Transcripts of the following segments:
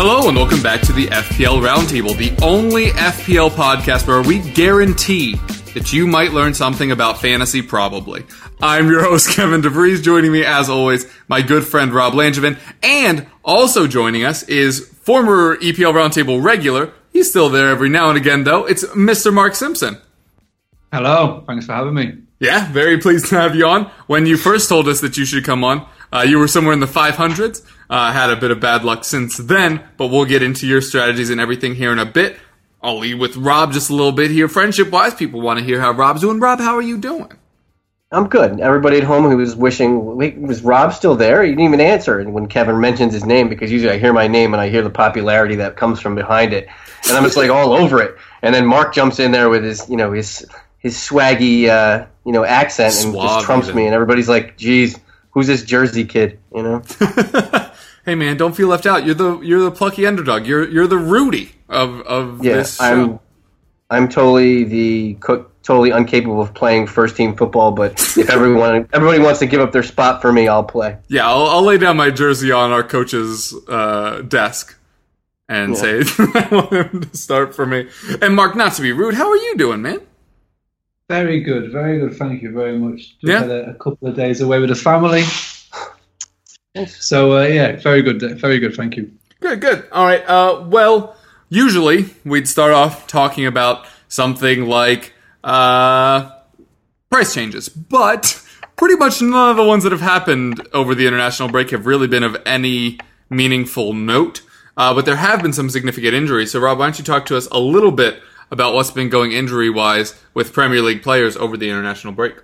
Hello and welcome back to the FPL Roundtable, the only FPL podcast where we guarantee that you might learn something about fantasy probably. I'm your host, Kevin DeVries. Joining me, as always, my good friend Rob Langevin. And also joining us is former EPL Roundtable regular. He's still there every now and again, though. It's Mr. Mark Simpson. Hello, thanks for having me. Yeah, very pleased to have you on. When you first told us that you should come on, uh, you were somewhere in the 500s. Uh, had a bit of bad luck since then, but we'll get into your strategies and everything here in a bit. I'll lead with Rob just a little bit here. Friendship wise, people want to hear how Rob's doing. Rob, how are you doing? I'm good. Everybody at home who was wishing, wait, was Rob still there? He didn't even answer. And when Kevin mentions his name, because usually I hear my name and I hear the popularity that comes from behind it, and I'm just like all over it. And then Mark jumps in there with his, you know, his his swaggy, uh, you know, accent and Suave just trumps even. me. And everybody's like, "Geez, who's this Jersey kid?" You know? Hey man, don't feel left out. You're the you're the plucky underdog. You're you're the Rudy of of Yeah, this show. I'm I'm totally the cook, totally incapable of playing first team football. But if everyone everybody wants to give up their spot for me, I'll play. Yeah, I'll, I'll lay down my jersey on our coach's uh, desk and say I want him to start for me. And Mark, not to be rude, how are you doing, man? Very good, very good. Thank you very much. Just Yeah. had a, a couple of days away with the family. So uh, yeah, very good, very good. Thank you. Good, good. All right. Uh, well, usually we'd start off talking about something like uh, price changes, but pretty much none of the ones that have happened over the international break have really been of any meaningful note. Uh, but there have been some significant injuries. So, Rob, why don't you talk to us a little bit about what's been going injury wise with Premier League players over the international break?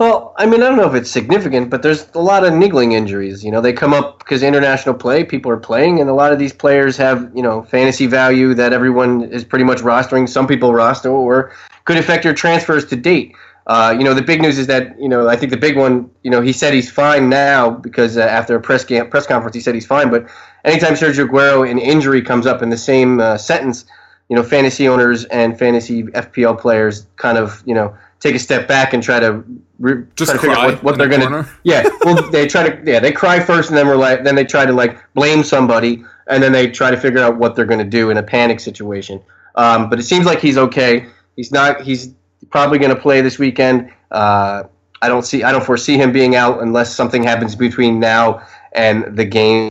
Well, I mean, I don't know if it's significant, but there's a lot of niggling injuries. You know, they come up because international play, people are playing, and a lot of these players have, you know, fantasy value that everyone is pretty much rostering. Some people roster or could affect your transfers to date. Uh, you know, the big news is that, you know, I think the big one, you know, he said he's fine now because uh, after a press, camp, press conference, he said he's fine. But anytime Sergio Aguero, an injury comes up in the same uh, sentence, you know, fantasy owners and fantasy FPL players kind of, you know, take a step back and try to re- Just try to figure out what, what they're the to. Yeah, well, they try to. Yeah, they cry first, and then we're like, then they try to like blame somebody, and then they try to figure out what they're going to do in a panic situation. Um, but it seems like he's okay. He's not. He's probably going to play this weekend. Uh, I don't see. I don't foresee him being out unless something happens between now and the game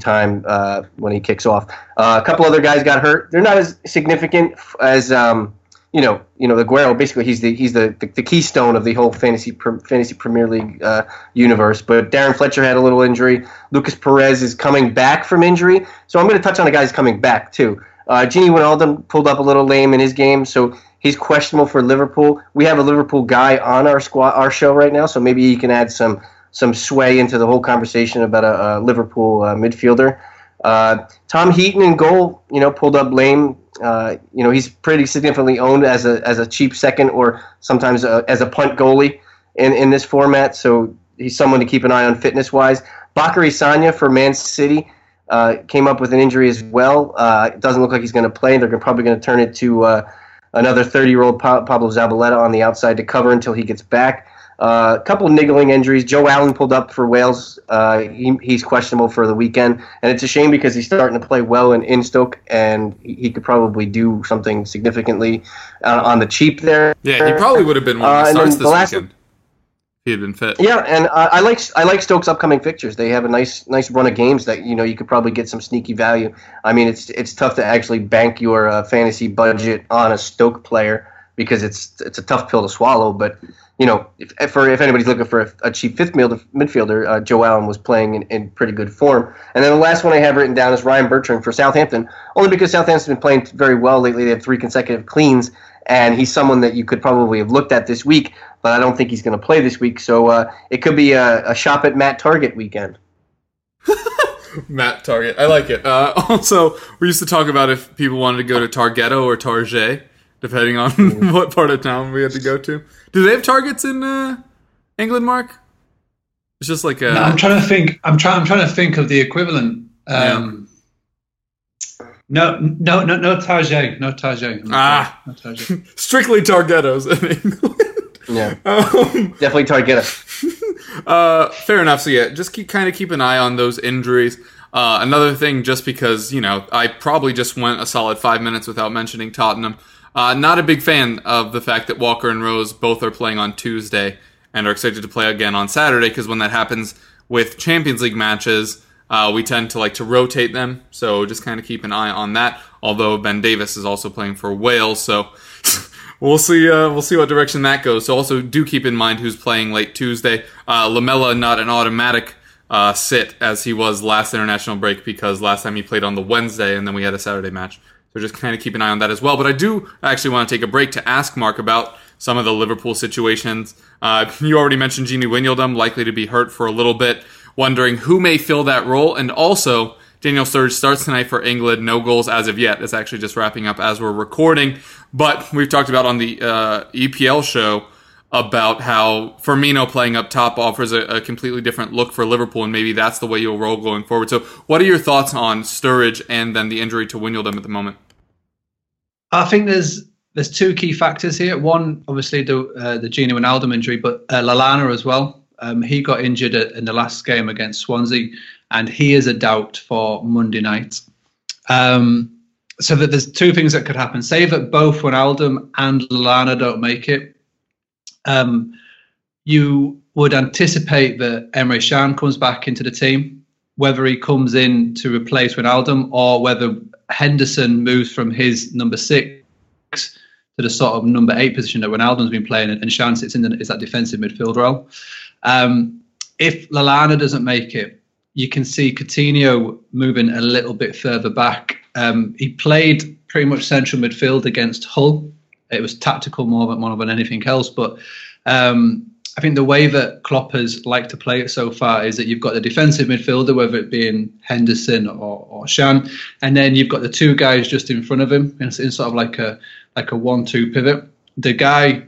time uh, when he kicks off. Uh, a couple other guys got hurt. They're not as significant as um, you know. You know, the Aguero. Basically, he's the he's the, the, the keystone of the whole fantasy fantasy Premier League uh, universe. But Darren Fletcher had a little injury. Lucas Perez is coming back from injury. So I'm going to touch on the guys coming back too. Uh, Gini Wijnaldum pulled up a little lame in his game, so he's questionable for Liverpool. We have a Liverpool guy on our squad, our show right now, so maybe he can add some some sway into the whole conversation about a, a Liverpool uh, midfielder. Uh, Tom Heaton in goal, you know, pulled up lame. Uh, you know, he's pretty significantly owned as a as a cheap second or sometimes a, as a punt goalie in, in this format. So he's someone to keep an eye on fitness wise. Bacary Sagna for Man City uh, came up with an injury as well. Uh, it doesn't look like he's going to play. They're probably going to turn it to uh, another 30 year old pa- Pablo Zabaleta on the outside to cover until he gets back. Uh, a couple of niggling injuries. Joe Allen pulled up for Wales. Uh, he, he's questionable for the weekend, and it's a shame because he's starting to play well in, Stoke, and he, he could probably do something significantly uh, on the cheap there. Yeah, he probably would have been one of Uh, the starts the this last- weekend if he had been fit. Yeah, and uh, I like I like Stoke's upcoming fixtures. They have a nice nice run of games that you know you could probably get some sneaky value. I mean, it's it's tough to actually bank your uh, fantasy budget on a Stoke player because it's it's a tough pill to swallow. But you know, if, for if anybody's looking for a, a cheap fifth midfielder, uh, Joe Allen was playing in, in, pretty good form. And then the last one I have written down is Ryan Bertrand for Southampton, only because Southampton's been playing very well lately. They have three consecutive cleans, and he's someone that you could probably have looked at this week, but I don't think he's going to play this week. So uh, it could be a, a, shop at Matt Targett weekend. Matt Targett, I like it. Uh, also, we used to talk about if people wanted to go to Targetto or Target, depending on what part of town we had to go to. Do they have targets in uh, England, Mark? It's just like a. No, I'm trying to think. I'm trying. I'm trying to think of the equivalent. Um, yeah. No, no, no, no Target, no Target. No, ah, no Target. strictly Targetos in England. Yeah, um, definitely Targetto. uh, fair enough. So yeah, just keep kind of keep an eye on those injuries. Uh, another thing, just because you know, I probably just went a solid five minutes without mentioning Tottenham. Uh, not a big fan of the fact that Walker and Rose both are playing on Tuesday and are excited to play again on Saturday because when that happens with Champions League matches, uh, we tend to like to rotate them. So just kind of keep an eye on that. Although Ben Davies is also playing for Wales, so we'll see. Uh, we'll see what direction that goes. So also do keep in mind who's playing late Tuesday. Uh, Lamela not an automatic uh, sit as he was last international break because last time he played on the Wednesday and then we had a Saturday match. So just kind of keep an eye on that as well. But I do actually want to take a break to ask Mark about some of the Liverpool situations. Uh, you already mentioned Gini Wijnaldum, likely to be hurt for a little bit. Wondering who may fill that role. And also, Daniel Sturridge starts tonight for England. No goals as of yet. It's actually just wrapping up as we're recording. But we've talked about on the uh, EPL show about how Firmino playing up top offers a, a, completely different look for Liverpool, and maybe that's the way you'll roll going forward. So, what are your thoughts on Sturridge and then the injury to Wijnaldum at the moment? I think there's there's two key factors here. One, obviously the uh, the Gini Wijnaldum injury, but uh, Lallana as well. Um, he got injured in the last game against Swansea, and he is a doubt for Monday night. Um, so that there's two things that could happen. Say that both Wijnaldum and Lallana don't make it um, you would anticipate that Emre Can comes back into the team, whether he comes in to replace Wijnaldum or whether Henderson moves from his number six to the sort of number eight position that Wijnaldum's been playing, and Can sits in the, is that defensive midfield role. Um, if Lallana doesn't make it, you can see Coutinho moving a little bit further back. Um, he played pretty much central midfield against Hull it was tactical more than more than anything else. But um, I think the way that Klopp has liked to play it so far is that you've got the defensive midfielder, whether it be Henderson or, or Can, and then you've got the two guys just in front of him in, in sort of like a like a one-two pivot. The guy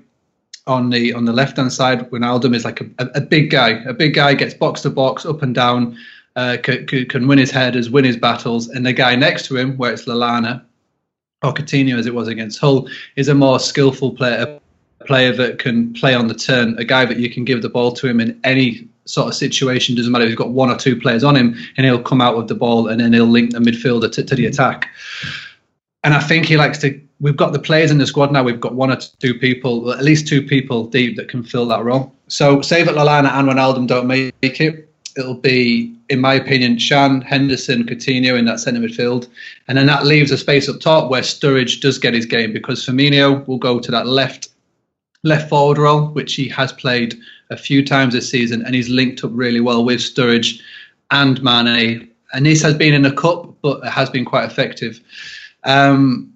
on the on the left hand side, Wijnaldum is like a, a, a, big guy. A big guy gets box to box, up and down, uh, can, can win his headers, win his battles, and the guy next to him, where it's Lallana, Coutinho as it was against Hull, is a more skillful player, a player that can play on the turn, a guy that you can give the ball to him in any sort of situation. Doesn't matter if he's got one or two players on him, and he'll come out with the ball and then he'll link the midfielder to, to the attack. And I think he likes to. We've got the players in the squad now. We've got one or two people, at least two people deep that can fill that role. So, save that Lallana and Wijnaldum don't make it, it'll be, in my opinion, Can, Henderson, Coutinho in that centre midfield. And then that leaves a space up top where Sturridge does get his game because Firmino will go to that left left forward role, which he has played a few times this season, and he's linked up really well with Sturridge and Mane. And this has been in a cup, but it has been quite effective. Um,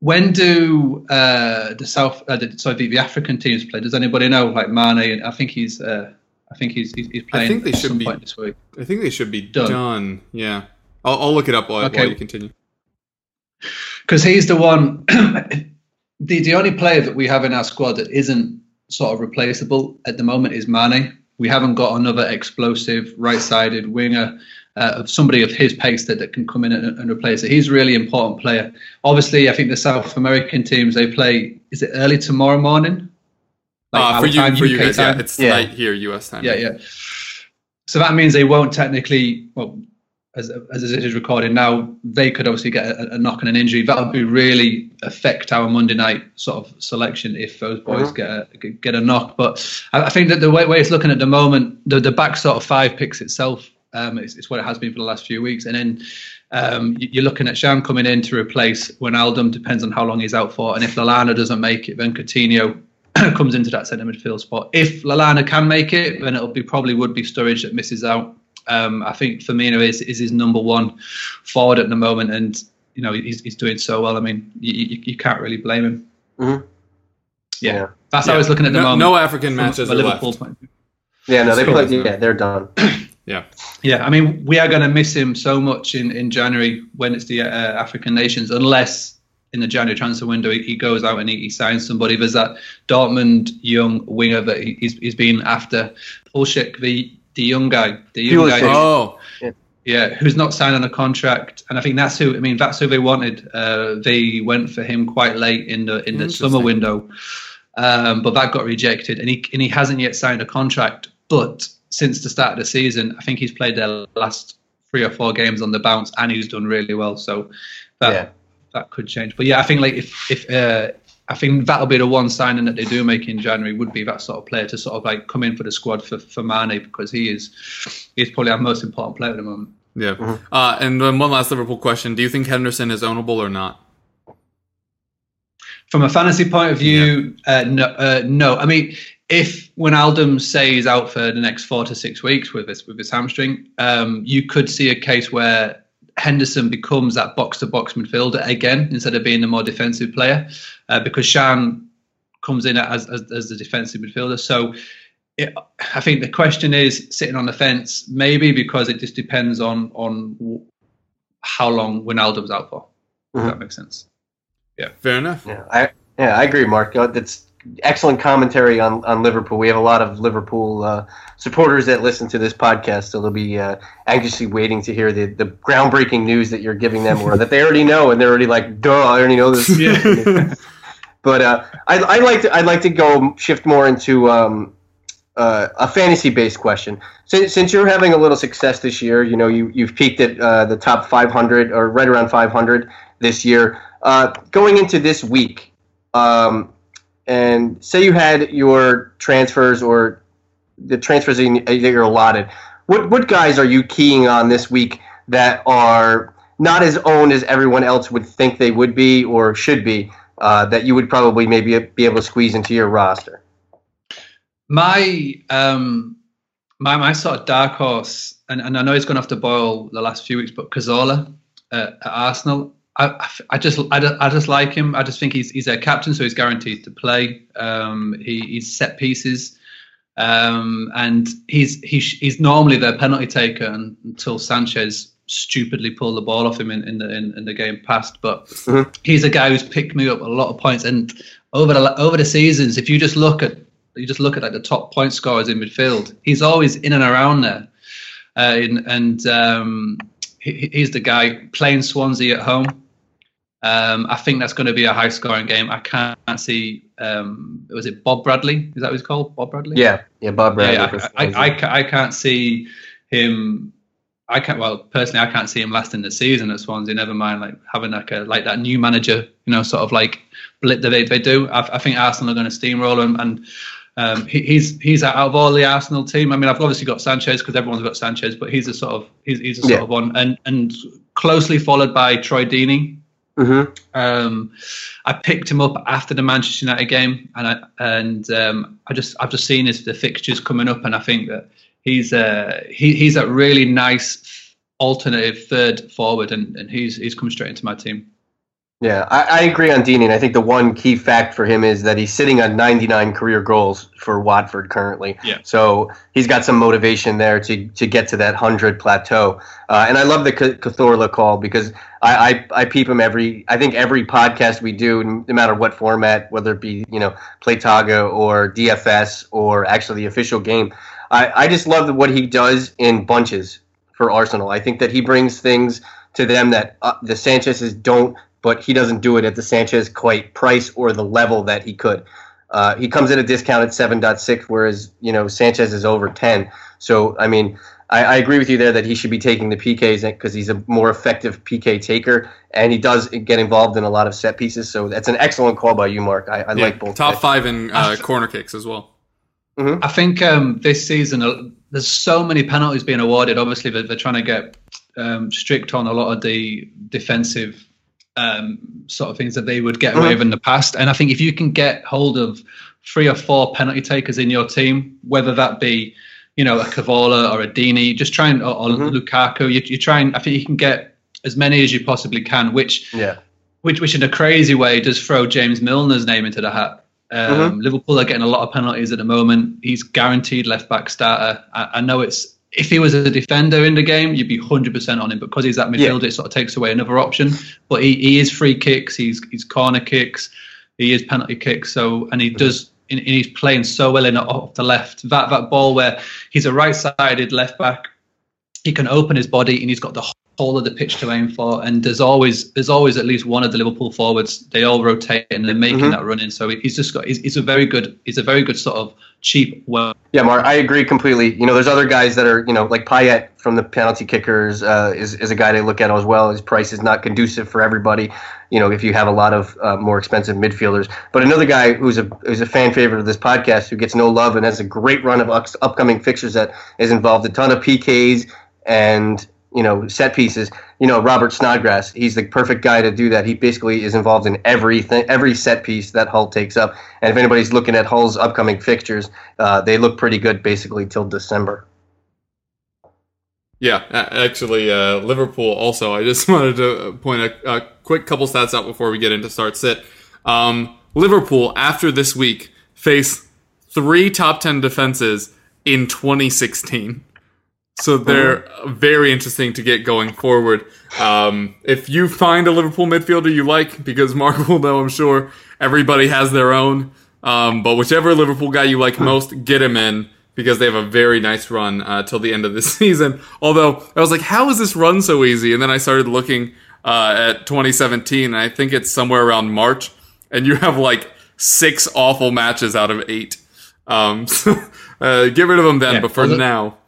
when do uh, the South, uh, the, sorry, the, African teams play? Does anybody know? Like Mane, I think he's uh, I think he's he's, he's playing. I think they should be this week. I think they should be done. done. Yeah, I'll, I'll, look it up while, okay. while you continue. Because he's the one, the the only player that we have in our squad that isn't sort of replaceable at the moment is Mane. We haven't got another explosive right-sided winger uh, of somebody of his pace that, that can come in and, and, replace it. He's a really important player. Obviously, I think the South American teams they play. Is it early tomorrow morning? Like uh, for you, time, for UK you guys, time. yeah, it's yeah. here, US time. Yeah, yeah. So that means they won't technically, well, as, as it is recorded now, they could obviously get a, a knock and an injury. That would be really affect our Monday night sort of selection if those boys uh-huh. get a, get a knock. But I, I think that the way, way, it's looking at the moment, the, the back sort of five picks itself, um, it's, it's what it has been for the last few weeks. And then um, you're looking at Can coming in to replace Wijnaldum, depends on how long he's out for. And if Lallana doesn't make it, then Coutinho comes into that centre midfield spot. If Lallana can make it, then it'll be probably would be Sturridge that misses out. Um, I think Firmino is is his number one forward at the moment, and you know he's, he's doing so well. I mean, you, you, you can't really blame him. Mhm. Yeah. Yeah. that's how I was looking at the no, moment. no African from matches a are Liverpool left. point. Yeah, no, they Cool. play. Yeah, they're done. Yeah. Yeah, I mean, we are going to miss him so much in, in January when it's the uh, African nations, unless in the January transfer window he, he goes out and he, he signs somebody. There's that Dortmund young winger that he, he's, he's been after, Pulisic, the the young guy, the young guy, Pulisic. who- Oh, yeah, who's not signed on a contract, and I think that's who. I mean, that's who they wanted. Uh, they went for him quite late in the in the summer window, um, but that got rejected, and he and he hasn't yet signed a contract. But since the start of the season, I think he's played their last three or four games on the bounce, and he's done really well. So that Yeah. That could change. But yeah, I think like if if uh, I think that'll be the one signing that they do make in January would be that sort of player to sort of like come in for the squad for for Mane because he is he's probably our most important player at the moment. yeah. Mm-hmm. Uh, and then one last Liverpool question: Do you think Henderson is ownable or not? From a fantasy point of view, uh, no, uh, no. I mean, if Wijnaldum say he's out for the next four to six weeks with his with his hamstring, um, you could see a case where Henderson becomes that box to box midfielder again instead of being a more defensive player, uh, because Can comes in as, as as the defensive midfielder. So. It, I think the question is sitting on the fence, maybe because it just depends on on how long Wijnaldum's out for. If Mhm. that makes sense. Yeah. Fair enough. Yeah, I yeah I agree, Mark. That's excellent commentary on, on Liverpool. We have a lot of Liverpool uh, supporters that listen to this podcast, so they'll be uh, anxiously waiting to hear the, the groundbreaking news that you're giving them, or that they already know, and they're already like, "Duh, I already know this." Yeah. But uh, I I like to I'd like to go shift more into um, uh, a fantasy based question. Since, since you're having a little success this year, you know you you've peaked at uh, the top 500 or right around 500 this year. Uh, going into this week, um, and say you had your transfers or the transfers that you- that you're allotted. What what guys are you keying on this week that are not as owned as everyone else would think they would be or should be? Uh, that you would probably maybe be able to squeeze into your roster. My um my my sort of dark horse, and, and I know he's gone off the boil the last few weeks, but Cazorla uh, at Arsenal, I, I, just I, just- I just like him. I just think he's he's a captain, so he's guaranteed to play. Um, he, he's set pieces, um, and he's he's he's normally their penalty taker until Sanchez stupidly pulled the ball off him in, in the in, in the game past. But Mhm. he's a guy who's picked me up a lot of points, and over the over the seasons, if you just look at you just look at like the top point scorers in midfield, he's always in and around there. Uh, and and um, he, he's the guy playing Swansea at home. Um, I think that's going to be a high scoring game. I can't see. Um, was it Bob Bradley? Is that what he's called? Bob Bradley? Yeah, yeah, Bob Bradley. Yeah, I, I, I, I can't see him. I can't. Well, personally, I can't see him lasting the season at Swansea. Never mind, like having like a like that new manager, you know, sort of like blip that they, they do. I, I think Arsenal are going to steamroll him, and um, he, he's he's out of all the Arsenal team. I mean, I've obviously got Sanchez because everyone's got Sanchez, but he's a sort of he's, he's a sort Yeah. of one, and and closely followed by Troy Deeney. Mhm. Um, I picked him up after the Manchester United game, and I and um, I just I've just seen his the fixtures coming up, and I think that he's uh, he, he's a really nice alternative third forward, and, and he's he's come straight into my team. Yeah, I, I agree on Dean, and I think the one key fact for him is that he's sitting on 99 career goals for Watford currently. Yeah. So he's got some motivation there to, to get to that 100 plateau. Uh, and I love the Cazorla call because I, I, I peep him every, I think every podcast we do, no matter what format, whether it be, you know, Playtaga or DFS or actually the official game. I, I just love what he does in bunches for Arsenal. I think that he brings things to them that uh, the Sanchez's don't but he doesn't do it at the Sanchez quite price or the level that he could. Uh, he comes in a discount at 7.6, whereas you know Sanchez is over 10. So I mean, I, I agree with you there that he should be taking the PKs because he's a more effective PK taker, and he does get involved in a lot of set pieces. So that's an excellent call by you, Mark. I, I Yeah, like both. top guys. five in uh, corner kicks as well. I think um, this season uh, there's so many penalties being awarded. Obviously, they're, they're trying to get um, strict on a lot of the defensive um, sort of things that they would get away with in the past. And I think if you can get hold of three or four penalty takers in your team, whether that be you know a Cazorla or a Deeney, just try and or, or Lukaku, you, you try and I think you can get as many as you possibly can, which Yeah. which, which in a crazy way does throw James Milner's name into the hat. Um, Liverpool are getting a lot of penalties at the moment. He's guaranteed left back starter. I, I know it's if he was a defender in the game, you'd be hundred percent on him. But because he's that midfielder, it sort of takes away another option. But he, he is free kicks, he's he's corner kicks, he is penalty kicks. So and he does. And he's playing so well in off the left. That that ball where he's a right-sided left back, he can open his body and he's got the whole of the pitch to aim for. And there's always there's always at least one of the Liverpool forwards. They all rotate and they're making mm-hmm. that run in. So he's just got he's, he's a very good he's a very good sort of cheap well Yeah, Mark, I agree completely. You know, there's other guys that are, you know, like Payet from the penalty kickers uh, is, is a guy they look at as well. His price is not conducive for everybody, you know, if you have a lot of uh, more expensive midfielders. But another guy who's a who's a fan favorite of this podcast who gets no love and has a great run of upcoming fixtures that is involved a ton of PKs and, you know, set pieces. You know, Robert Snodgrass, he's the perfect guy to do that. He basically is involved in everything, every set piece that Hull takes up. And if anybody's looking at Hull's upcoming fixtures, uh, they look pretty good basically till December. Yeah, actually, uh, Liverpool also. I just wanted to point a, a quick couple stats out before we get into start sit. Um, Liverpool, after this week, face three top 10 defenses in 2016. So they're very interesting to get going forward. Um, if you find a Liverpool midfielder you like, because Mark will know, I'm sure everybody has their own. Um, but whichever Liverpool guy you like most, get him in because they have a very nice run uh, till the end of this season. Although I was like, how is this run so easy? And then I started looking uh, at 2017, and I think it's somewhere around March, and you have like six awful matches out of eight. Um, so uh, get rid of them then. Yeah, but for well, the- now,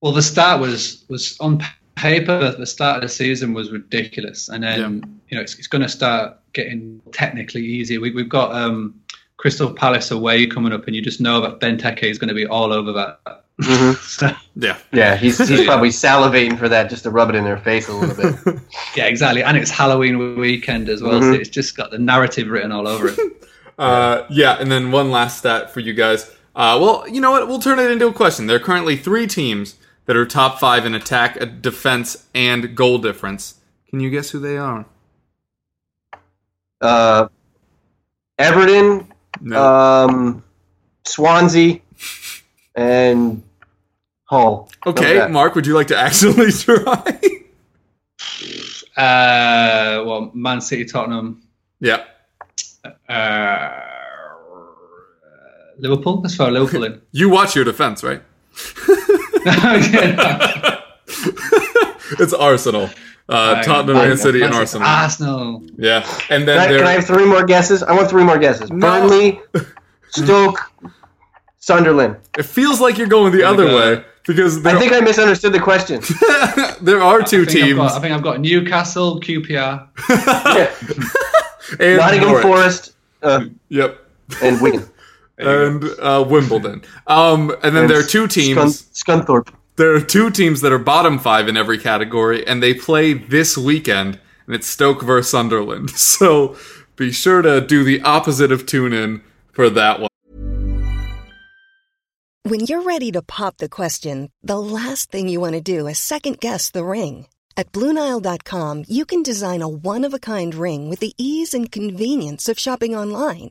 Well, the start was was on paper. The start of the season was ridiculous, and then you know it's, it's going to start getting technically easier. We, we've got um, Crystal Palace away coming up, and you just know that Benteke is going to be all over that. So, yeah. Yeah, he's, he's probably salivating for that just to rub it in their face a little bit. yeah, exactly, and it's Halloween weekend as well, so it's just got the narrative written all over it. Uh, yeah, and then one last stat for you guys. Uh, well, you know what? We'll turn it into a question. There are currently three teams that are top five in attack, uh, defense, and goal difference. Can you guess who they are? Uh, Everton, No. um, Swansea, and Hull. okay. Mark, would you like to actually try? Uh, well, Man City, Tottenham, yeah. uh, Liverpool. Let's throw Liverpool in. You watch your defense, right? Yeah, It's Arsenal. Uh, Tottenham, Man Man City, and Arsenal. Arsenal. Yeah, and Can then I, can I have three more guesses? I want three more guesses. Burnley, Stoke, Sunderland. it feels like you're going the other God. way because there, I think I misunderstood the question. there are two I teams. got, I think I've got Newcastle, QPR. Yeah. and Nottingham Norwich. Forest uh, Yep. and Wigan. And uh, Wimbledon. Um, and then there are two teams. Scun- Scunthorpe. There are two teams that are bottom five in every category, and they play this weekend, and it's Stoke versus Sunderland. So be sure to do the opposite of tune in for that one. When you're ready to pop the question, the last thing you want to do is second guess the ring. At Bluenile.com, you can design a one of a kind ring with the ease and convenience of shopping online.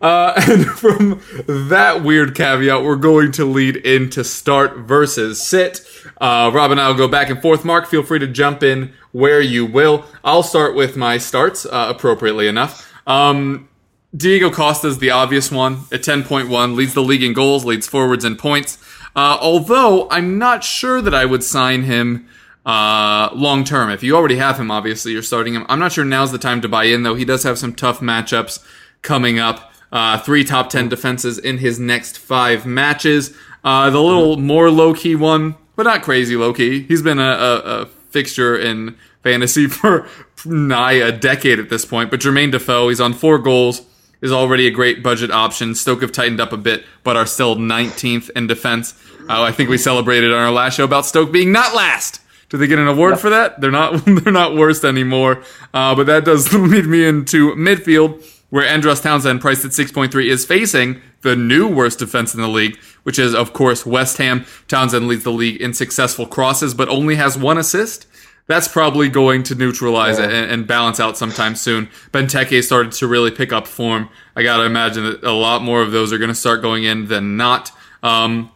Uh, and from that weird caveat, we're going to lead into start versus sit. Uh, Rob and I will go back and forth. Mark, feel free to jump in where you will. I'll start with my starts, uh, appropriately enough. Um, Diego Costa is the obvious one at 10.1, leads the league in goals, leads forwards in points. Uh, although I'm not sure that I would sign him uh, long term. If you already have him, obviously you're starting him. I'm not sure now's the time to buy in, though. He does have some tough matchups coming up. Uh, three top 10 defenses in his next five matches. Uh, the little more low key one, but not crazy low key. He's been a, a, a fixture in fantasy for nigh a decade at this point. But Jermaine Defoe, he's on four goals, is already a great budget option. Stoke have tightened up a bit, but are still 19th in defense. Uh, I think we celebrated on our last show about Stoke being not last. Do they get an award for that? They're not. They're not worst anymore. Uh, but that does lead me into midfield, where Andros Townsend, priced at 6.3, is facing the new worst defense in the league, which is of course West Ham. Townsend leads the league in successful crosses, but only has one assist that's probably going to neutralize Yeah. it and, and balance out sometime soon. Benteke started to really pick up form. I gotta imagine that a lot more of those are going to start going in than not. Um,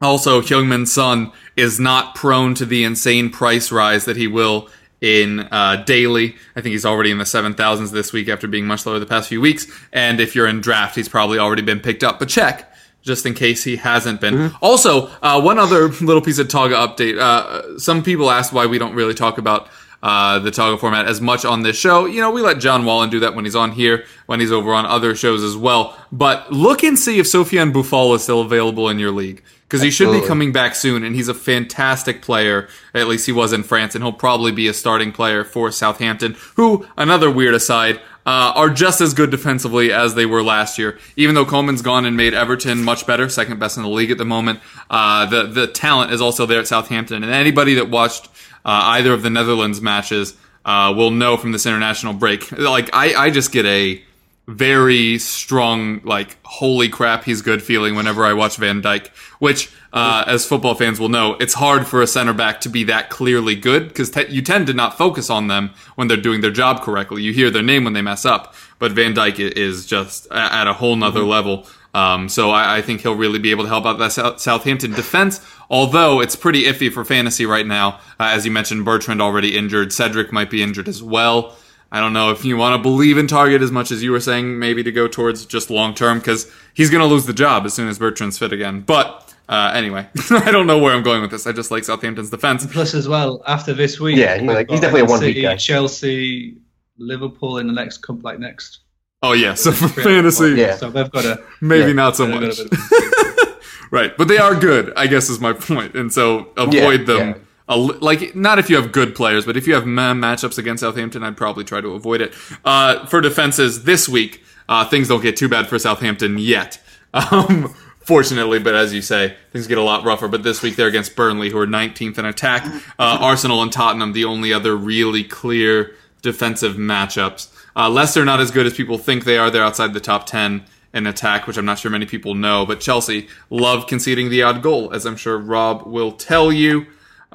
also, Heung-min Son is not prone to the insane price rise that he will in uh, daily. I think he's already in the 7,000s this week after being much lower the past few weeks. And if you're in draft, he's probably already been picked up. But check just in case he hasn't been. Also, uh, one other little piece of Togga update. Uh, some people asked why we don't really talk about uh, the Togga format as much on this show. You know, we let John Wallen do that when he's on here, when he's over on other shows as well. But look and see if Sofiane Boufal is still available in your league. Because he should be coming back soon, and he's a fantastic player. At least he was in France, and he'll probably be a starting player for Southampton, who, another weird aside, uh, are just as good defensively as they were last year. Even though Koeman's gone and made Everton much better, second best in the league at the moment, uh, the, the talent is also there at Southampton. And anybody that watched uh, either of the Netherlands matches uh, will know from this international break. Like, I, I just get a very strong, like, holy crap, he's good feeling whenever I watch Van Dijk, which, uh, as football fans will know, it's hard for a center back to be that clearly good because te- you tend to not focus on them when they're doing their job correctly. You hear their name when they mess up, but Van Dijk is just at a whole nother level. Um, so I, I think he'll really be able to help out that South- Southampton defense. Although it's pretty iffy for fantasy right now, uh, as you mentioned, Bertrand already injured. Cedric might be injured as well. I don't know if you want to believe in Targett as much as you were saying, maybe to go towards just long term, because he's going to lose the job as soon as Bertrand's fit again. But uh, anyway, I don't know where I'm going with this. I just like Southampton's defense. Plus, as well, after this week, Yeah, he's like- he's definitely a Man one-week guy. Chelsea, Liverpool in the next come like next. Oh yeah, so for fantasy, Yeah. So they've got a maybe Yeah. not so much. a bit of- Right, but they are good. I guess is my point, and so avoid Yeah, them. A like not if you have good players, but if you have ma- matchups against Southampton, I'd probably try to avoid it. Uh, for defenses this week, uh, things don't get too bad for Southampton yet. Um, fortunately, but as you say, things get a lot rougher. But this week they're against Burnley, who are 19th in attack. Uh, Arsenal and Tottenham, the only other really clear defensive matchups. Uh, Leicester not as good as people think they are. They're outside the top 10 in attack, which I'm not sure many people know. But Chelsea love conceding the odd goal, as I'm sure Rob will tell you.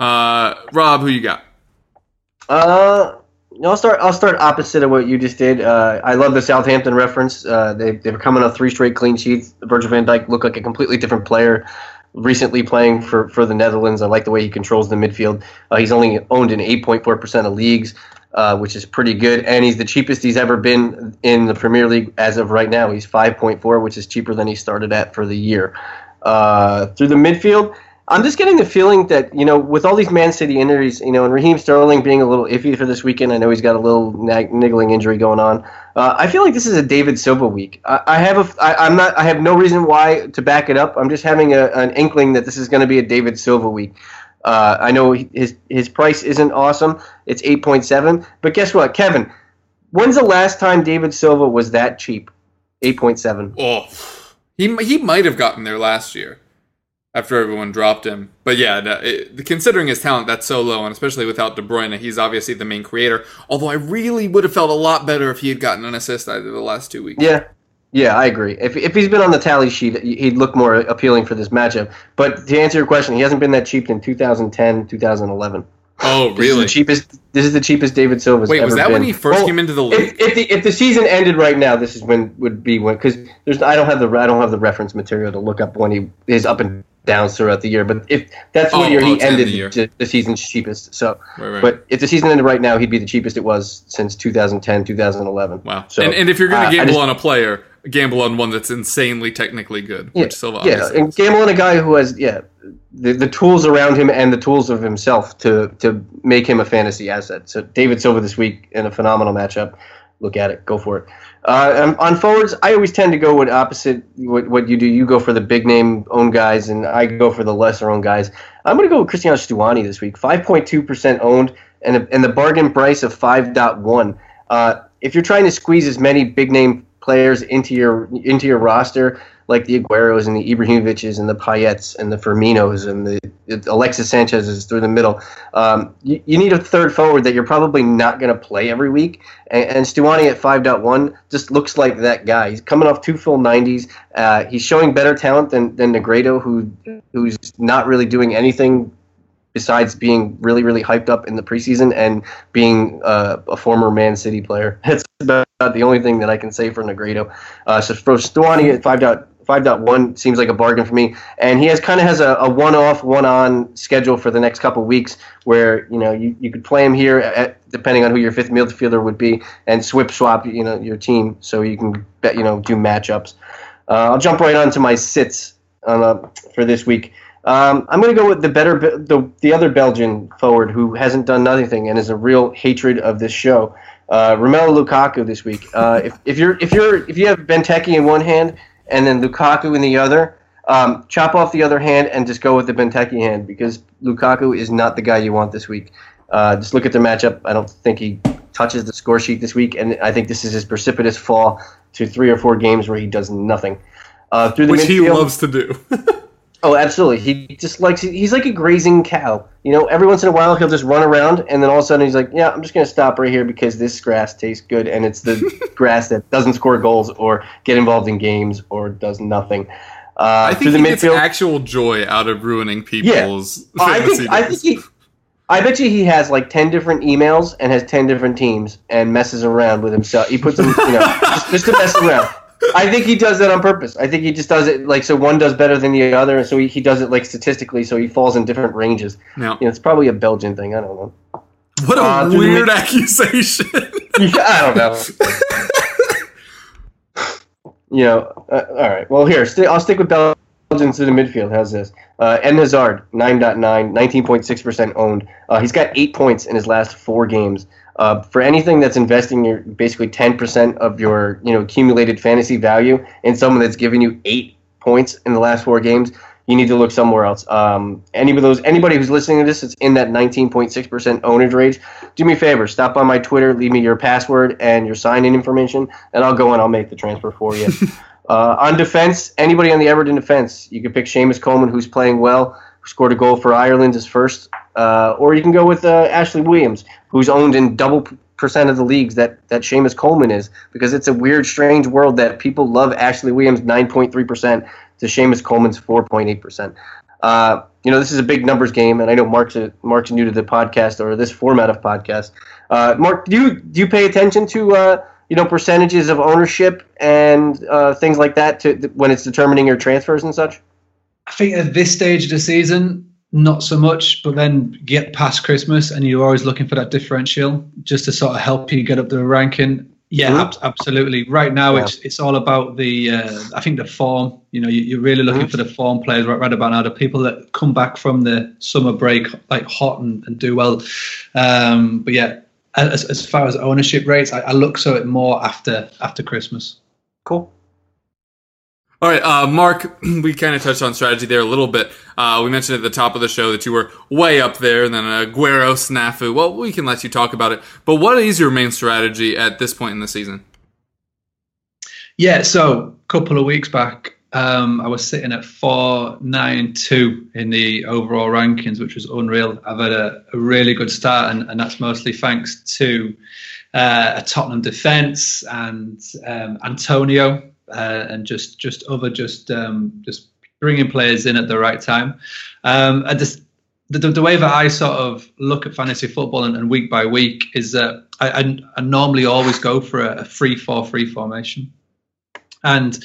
Uh, Rob, who you got? Uh, I'll start. I'll start opposite of what you just did. Uh, I love the Southampton reference. Uh, they they're coming off three straight clean sheets. Virgil van Dijk looked like a completely different player. Recently playing for, for the Netherlands, I like the way he controls the midfield. Uh, he's only owned in 8.4 percent of leagues, uh, which is pretty good, and he's the cheapest he's ever been in the Premier League as of right now. He's 5.4, which is cheaper than he started at for the year. Uh, through the midfield, I'm just getting the feeling that you know, with all these Man City injuries, you know, and Raheem Sterling being a little iffy for this weekend. I know he's got a little nag- niggling injury going on. Uh, I feel like this is a David Silva week. I, I have a, I, I'm not, I have no reason why to back it up. I'm just having a, an inkling that this is going to be a David Silva week. Uh, I know his his price isn't awesome. It's 8.7, but guess what, Kevin? When's the last time David Silva was that cheap? 8.7. Oh, he he might have gotten there last year after everyone dropped him. But yeah, it, considering his talent, that's so low, and especially without De Bruyne, he's obviously the main creator. Although I really would have felt a lot better if he had gotten an assist either the last two weeks. Yeah, yeah, I agree. If, if he's been on the tally sheet, he'd look more appealing for this matchup. But to answer your question, he hasn't been that cheap in 2010, 2011. Oh, This is really? the cheapest. This is the cheapest David Silva's Wait, ever was that been. when he first Well, came into the league? If, if the if the season ended right now, this is when would be when because there's I don't have the I don't have the reference material to look up when he is up and downs throughout the year. But if that's Oh, what year oh, he it's the end of ended the the, the season's cheapest. So, Right, right. but if the season ended right now, he'd be the cheapest it was since 2010, 2011. Wow. So, and, and if you're going uh, to I gamble just- on a player, gamble on one that's insanely technically good, yeah, which Silva yeah, and is. gamble on a guy who has yeah the, the tools around him and the tools of himself to to make him a fantasy asset. So David Silva this week in a phenomenal matchup. Look at it, go for it. Uh, on forwards, I always tend to go with opposite what, what you do. You go for the big name owned guys, and I go for the lesser owned guys. I'm going to go with Cristiano Stuani this week, 5.2% owned, and a, and the bargain price of 5.1. Uh, if you're trying to squeeze as many big name players into your into your roster, like the Agueros and the Ibrahimoviches and the Payets and the Firminos and the, Alexis Sanchez is through the middle. Um, you, you need a third forward that you're probably not going to play every week. And, and Stuani at 5.1 just looks like that guy. He's coming off two full 90s. Uh, he's showing better talent than, than Negredo, who who's not really doing anything besides being really, really hyped up in the preseason and being uh, a former Man City player. That's about the only thing that I can say for Negredo. Uh, so for Stuani at 5. 5.1 seems like a bargain for me, and he has kind of has a, a one-off, one-on schedule for the next couple weeks, where you know you, you could play him here, at, depending on who your fifth midfielder would be, and swip swap you know your team, so you can bet you know do matchups. Uh, I'll jump right on to my sits uh, for this week. Um, I'm going to go with the better, the the other Belgian forward who hasn't done nothing and is a real hatred of this show. Uh, Romelu Lukaku this week. Uh, if, if you're if you're if you have Benteke in one hand and then Lukaku in the other, um, chop off the other hand and just go with the Benteke hand because Lukaku is not the guy you want this week. Uh, just look at the matchup. I don't think he touches the score sheet this week, and I think this is his precipitous fall to three or four games where he does nothing. Uh, through the which he loves to do. Oh, absolutely. He just likes. He's like a grazing cow. You know, every once in a while he'll just run around, and then all of a sudden he's like, "Yeah, I'm just going to stop right here because this grass tastes good, and it's the grass that doesn't score goals or get involved in games or does nothing." Uh, I think he gets actual joy out of ruining yeah. people's I think I think he. I bet you he has like ten different emails and has ten different teams and messes around with himself. He puts them, you know, just, just to mess around. I think he does that on purpose. I think he just does it like so one does better than the other, and so he, he does it like statistically, so he falls in different ranges. Now, You know, it's probably a Belgian thing. I don't know. what a uh, weird accusation. Yeah, I don't know. you know, uh, all right. Well, here, st- I'll stick with Belgians to the midfield. How's this? Uh, Eden Hazard, 9.9, 19.6% owned. Uh, he's got eight points in his last four games. Uh, for anything that's investing your basically 10% of your you know accumulated fantasy value in someone that's given you eight points in the last four games, you need to look somewhere else. Um, any of those, anybody who's listening to this, it's in that 19.6% ownage range. Do me a favor, stop on my Twitter, leave me your password and your sign-in information, and I'll go and I'll make the transfer for you. uh, on defense, anybody on the Everton defense, you can pick Seamus Coleman, who's playing well, who scored a goal for Ireland his first, uh, or you can go with uh, Ashley Williams, who's owned in double percent of the leagues that that Seamus Coleman is, because it's a weird, strange world that people love Ashley Williams 9.3 percent to Seamus Coleman's 4.8 percent. Uh, you know, this is a big numbers game, and I know Mark's a, Mark's new to the podcast or this format of podcast. Uh, Mark, do you do you pay attention to uh, you know percentages of ownership and uh, things like that to when it's determining your transfers and such? I think at this stage of the season, not so much, but then get past Christmas and you're always looking for that differential just to sort of help you get up the ranking. Yeah, Mhm. ab- absolutely. Right now, Yeah. it's it's all about the. Uh, I think the form. You know, you, you're really looking Mm-hmm. for the form players right, right about now. The people that come back from the summer break like hot and, and do well. Um, but yeah, as, as far as ownership rates, I, I look so it more after after Christmas. Cool. All right, uh, Mark, we kind of touched on strategy there a little bit. Uh, we mentioned at the top of the show that you were way up there, and then Aguero, Snafu. Well, we can let you talk about it. But what is your main strategy at this point in the season? Yeah, so a couple of weeks back, um, I was sitting at four nine two in the overall rankings, which was unreal. I've had a, a really good start, and, and that's mostly thanks to uh, a Tottenham defence and um, Antonio, uh, and just just other just um, just bringing players in at the right time. Um, at this, the, the, way that I sort of look at fantasy football and, and week by week is that I, I, I normally always go for a, a three four three formation, and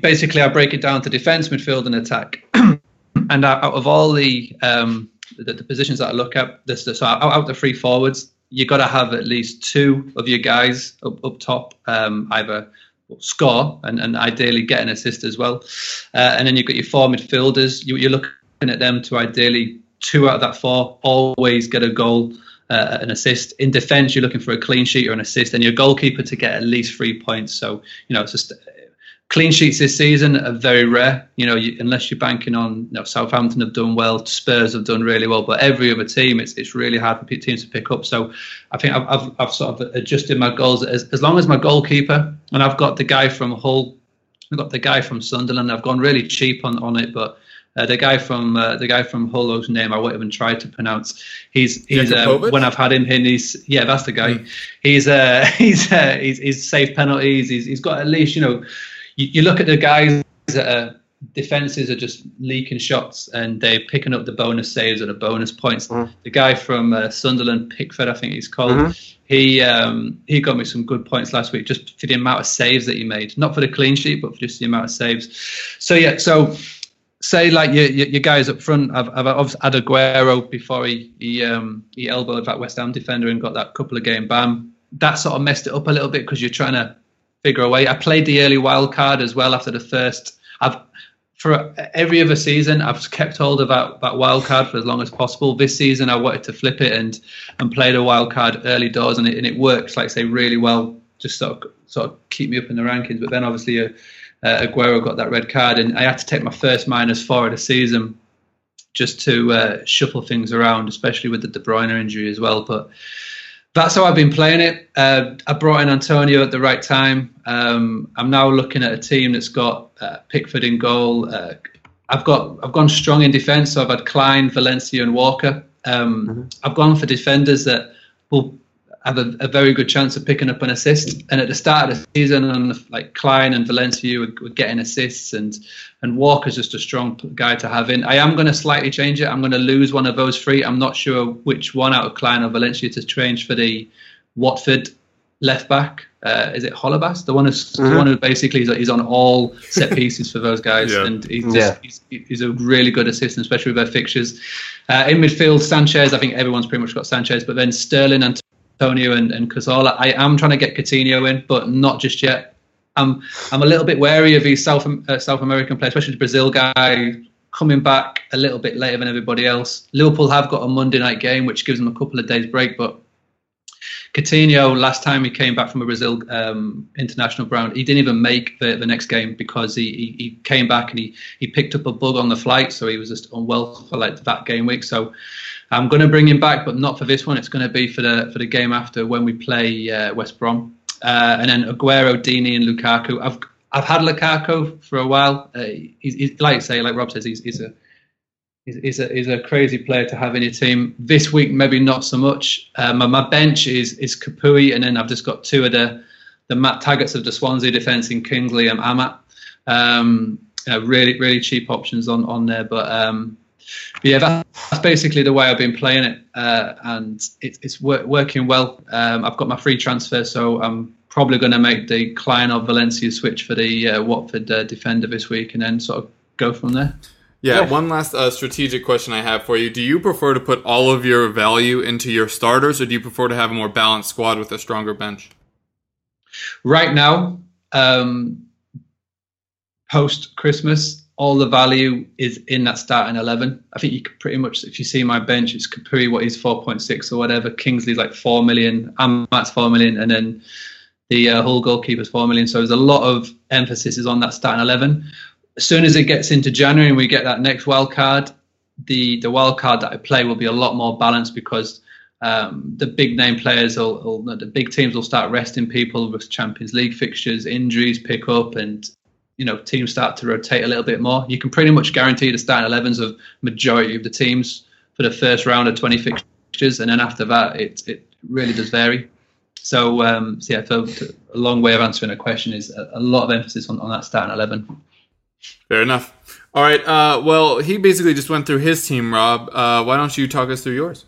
basically I break it down to defense, midfield, and attack. and out, of all the, um, the, the positions that I look at, this so out, out the three forwards, you got to have at least two of your guys up, up top, um, either score and, and ideally get an assist as well. Uh, and then you've got your four midfielders. You, you're looking at them to ideally two out of that four always get a goal, uh, an assist. In defence, you're looking for a clean sheet or an assist, and your goalkeeper to get at least three points. So you know, it's just clean sheets this season are very rare. You know, you, unless you're banking on you know, Southampton have done well, Spurs have done really well, but every other team, it's it's really hard for teams to pick up. So I think I've I've, I've sort of adjusted my goals as as long as my goalkeeper and I've got the guy from Hull, I've got the guy from Sunderland. I've gone really cheap on on it, but. Uh, the guy from uh, the guy from Hull, whose name I won't even try to pronounce. He's he's uh, when I've had him in, he's yeah, that's the guy. Mm. He's uh he's uh, he's he's saved penalties. He's he's got at least you know you, you look at the guys that are defenses are just leaking shots and they're picking up the bonus saves or the bonus points. Mm. The guy from uh, Sunderland, Pickford, I think he's called. Mm-hmm. He um, he got me some good points last week just for the amount of saves that he made, not for the clean sheet, but for just the amount of saves. So yeah, so say like your your, your guys up front. I've I've had Aguero before he he um, he elbowed that West Ham defender and got that couple of game ban. That sort of messed it up a little bit because you're trying to figure a way. I played the early wild card as well after the first. I've for every other season I've kept hold of that, that wild card for as long as possible. This season I wanted to flip it and and play the wild card early doors, and it and it works like say really well. Just sort of sort of keep me up in the rankings. But then obviously uh, uh, Aguero got that red card, and I had to take my first minus four of the season just to uh, shuffle things around, especially with the De Bruyne injury as well. But that's how I've been playing it. Uh, I brought in Antonio at the right time. Um, I'm now looking at a team that's got uh, Pickford in goal. Uh, I've got I've gone strong in defence, so I've had Clyne, Valencia, and Walker. Um, mm-hmm. I've gone for defenders that will have a, a, very good chance of picking up an assist. And at the start of the season, and like Clyne and Valencia were, were, getting assists, and and Walker's just a strong guy to have in. I am going to slightly change it. I'm going to lose one of those three. I'm not sure which one out of Clyne or Valencia to change for the Watford left back. Uh, is it Holebas? The one who's mm-hmm. the one who basically is, is on all set pieces for those guys, yeah. and he's, just, yeah. he's, he's, a really good assistant, especially with their fixtures. Uh, in midfield, Sanchez. I think everyone's pretty much got Sanchez, but then Sterling and Antonio and, and Cazorla. I am trying to get Coutinho in, but not just yet. I'm I'm a little bit wary of these South uh, South American players, especially the Brazil guy coming back a little bit later than everybody else. Liverpool have got a Monday night game, which gives them a couple of days break, but Coutinho, last time he came back from a Brazil um, international ground, he didn't even make the, the next game because he, he, he, came back and he, he picked up a bug on the flight, so he was just unwell for like that game week. So I'm going to bring him back, but not for this one. It's going to be for the for the game after when we play uh, West Brom, uh, and then Aguero, Deeney, and Lukaku. I've I've had Lukaku for a while. Uh, he's, he's, like say, like Rob says, he's, he's a he's, a he's a crazy player to have in your team. This week, maybe not so much. Um, my, bench is is Capoue, and then I've just got two of the the Matt Taggarts of the Swansea defence in Kingsley and Amat. Um, uh, really really cheap options on on there, but um, but yeah, that's basically the way I've been playing it, uh, and it, it's wor- working well. Um, I've got my free transfer, so I'm probably going to make the Clyne or Valencia switch for the uh, Watford uh, defender this week, and then sort of go from there. Yeah, yeah. one last uh, strategic question I have for you: Do you prefer to put all of your value into your starters, or do you prefer to have a more balanced squad with a stronger bench? Right now, um, post Christmas, all the value is in that starting 11. I think you could pretty much, if you see my bench, it's Capoue, what he's 4.6 or whatever. Kingsley's like 4 million, Amat's 4 million, and then the uh, Hull goalkeeper's 4 million. So there's a lot of emphasis is on that starting 11. As soon as it gets into January and we get that next wild card, the, the wild card that I play will be a lot more balanced because um, the big name players will, will, the big teams will start resting people with Champions League fixtures, injuries pick up, and you know teams start to rotate a little bit more, you can pretty much guarantee the starting 11s of majority of the teams for the first round of 20 fixtures, and then after that, it it really does vary. So, um, so yeah, a long way of answering a question is a, a lot of emphasis on, on that starting 11. Fair enough. All right. Uh, well, he basically just went through his team, Rob. Uh, why don't you talk us through yours?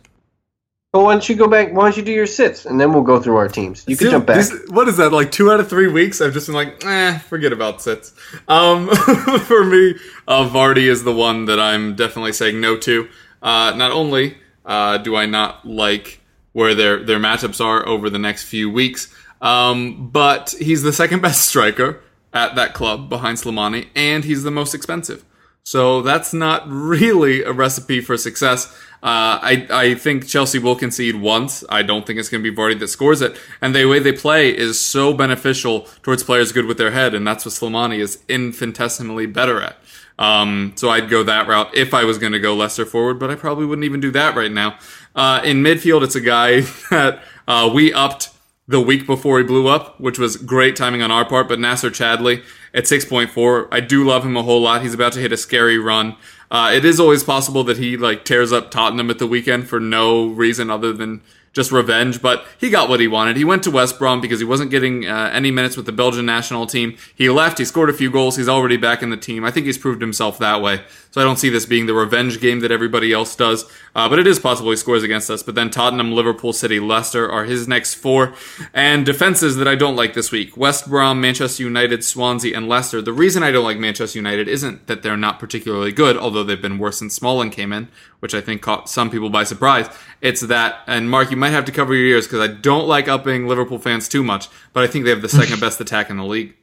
Well, why don't you go back? Why don't you do your sits, and then we'll go through our teams. You can See, jump back. this- what is that? Like two out of three weeks? I've just been like, eh, forget about sits. Um, for me, uh, Vardy is the one that I'm definitely saying no to. Uh, not only uh, do I not like where their their matchups are over the next few weeks, um, but he's the second best striker at that club behind Slimani, and he's the most expensive. So that's not really a recipe for success. Uh, I I think Chelsea will concede once. I don't think it's going to be Vardy that scores it. And the way they play is so beneficial towards players good with their head, and that's what Slimani is infinitesimally better at. Um, so I'd go that route if I was going to go Leicester forward, but I probably wouldn't even do that right now. Uh, in midfield, it's a guy that uh, we upped the week before he blew up, which was great timing on our part. But Nacer Chadli at 6.4, I do love him a whole lot. He's about to hit a scary run. Uh, it is always possible that he like tears up Tottenham at the weekend for no reason other than just revenge, but he got what he wanted. He went to West Brom because he wasn't getting uh, any minutes with the Belgian national team. He left, he scored a few goals, he's already back in the team. I think he's proved himself that way. So I don't see this being the revenge game that everybody else does. Uh, but it is possible he scores against us. But then Tottenham, Liverpool, City, Leicester are his next four. And defenses that I don't like this week West Brom, Manchester United, Swansea, and Leicester. The reason I don't like Manchester United isn't that they're not particularly good, although they've been worse since Smalling came in, which I think caught some people by surprise. It's that, and Mark, you might have to cover your ears because I don't like upping Liverpool fans too much, but I think they have the second best attack in the league.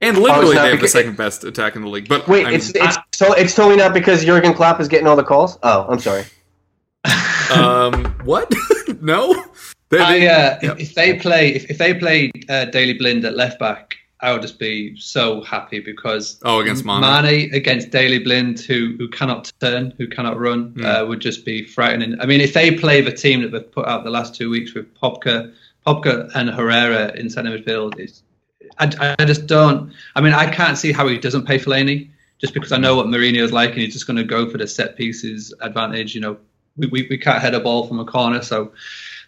And literally, not they have the second best attack in the league. But Wait, I mean, it's it's so it's totally not because Jurgen Klopp is getting all the calls. Oh, I'm sorry. um, what? no. They- I, uh, Yep. if, if they play, if, if they play uh, Daley Blind at left back, I would just be so happy because Oh, against Mane. Mane against Daley Blind, who who cannot turn, who cannot run, Hmm. uh, would just be frightening. I mean, if they play the team that they've put out the last two weeks with Pogba, Pogba and Herrera in centre midfield, it's, I, I just don't. I mean, I can't see how he doesn't pay Fellaini just because I know what Mourinho's like, and he's just going to go for the set pieces advantage. You know, we, we, we can't head a ball from a corner, so.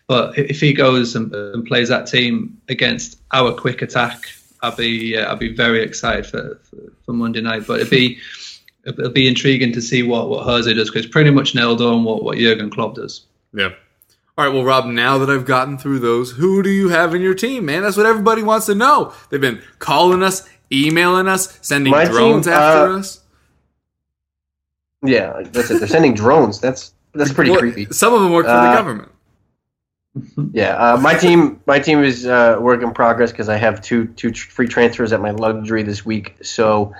But if he goes and, and plays that team against our quick attack, I'll be uh, I'll be very excited for, for, for Monday night. But it'll be it'll be intriguing to see what what Jose does because pretty much nailed on what what Jurgen Klopp does. Yeah. All right, well, Rob, now that I've gotten through those, who do you have in your team, man? That's what everybody wants to know. They've been calling us, emailing us, sending My drones team, after uh, us. Yeah, that's it. They're sending drones. That's that's pretty Well, creepy. Some of them work for the Uh, government. Yeah, uh, my team my team is uh, work in progress because I have two two tr- free transfers at my luxury this week. So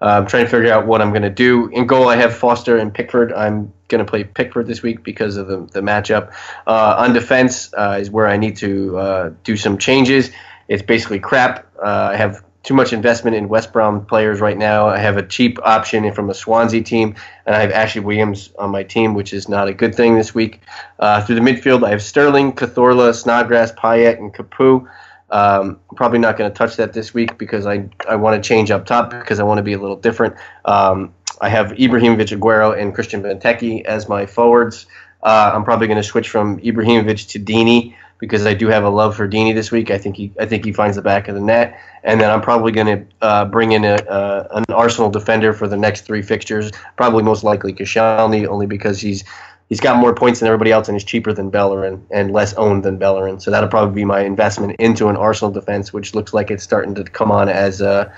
uh, I'm trying to figure out what I'm going to do. In goal, I have Foster and Pickford. I'm going to play Pickford this week because of the, the matchup. Uh, on defense uh, is where I need to uh, do some changes. It's basically crap. I have too much investment in West Brom players right now. I have a cheap option from a Swansea team, and I have Ashley Williams on my team, which is not a good thing this week. Uh, through the midfield, I have Sterling, Cazorla, Snodgrass, Payet, and Capoue. Um, probably not going to touch that this week because I, I want to change up top because I want to be a little different. Um, I have Ibrahimovic, Aguero, and Christian Benteke as my forwards. Uh, I'm probably going to switch from Ibrahimovic to Deeney because I do have a love for Deeney this week. I think he I think he finds the back of the net, and then I'm probably going to uh, bring in a, uh, an Arsenal defender for the next three fixtures. Probably most likely Koscielny, only because he's he's got more points than everybody else and he's cheaper than Bellerin and less owned than Bellerin. So that'll probably be my investment into an Arsenal defense, which looks like it's starting to come on as a,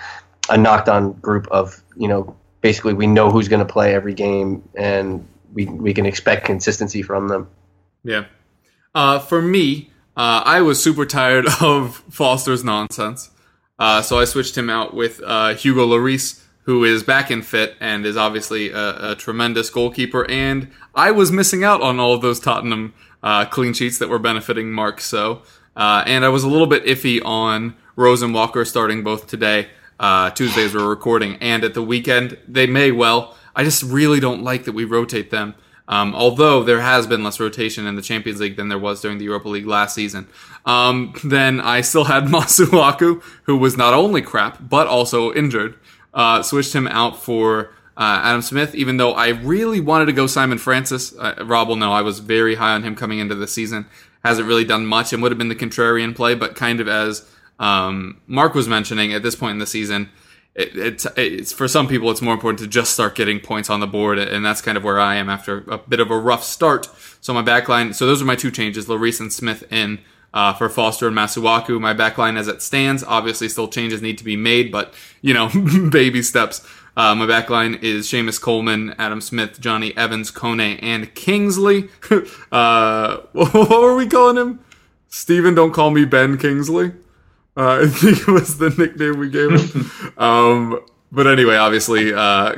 a knocked on group of you know basically we know who's going to play every game and we we can expect consistency from them. Yeah. Uh, for me, uh, I was super tired of Foster's nonsense. Uh, so I switched him out with uh, Hugo Lloris, who is back in fit and is obviously a, a tremendous goalkeeper. And I was missing out on all of those Tottenham uh, clean sheets that were benefiting Mark. So, uh, and I was a little bit iffy on Rose and Walker starting both today. Uh, Tuesdays we're recording, and at the weekend they may well. I just really don't like that we rotate them. Um, although there has been less rotation in the Champions League than there was during the Europa League last season. Um, then I still had Masuaku, who was not only crap, but also injured. Uh, switched him out for uh, Adam Smith, even though I really wanted to go Simon Francis. Uh, Rob will know I was very high on him coming into the season. Hasn't really done much and would have been the contrarian play, but kind of as um, Mark was mentioning at this point in the season, it, it's, for some people it's more important to just start getting points on the board, and that's kind of where I am after a bit of a rough start. So my backline, so those are my two changes: Lloris and Smith in uh, for Foster and Masuaku. My backline as it stands, obviously still changes need to be made, but you know, baby steps. Uh, my backline is Seamus Coleman, Adam Smith, Jonny Evans, Kone, and Kingsley. uh, what were we calling him? Steven, don't call me Ben Kingsley. Uh, I think it was the nickname we gave him. um, but anyway, obviously, uh,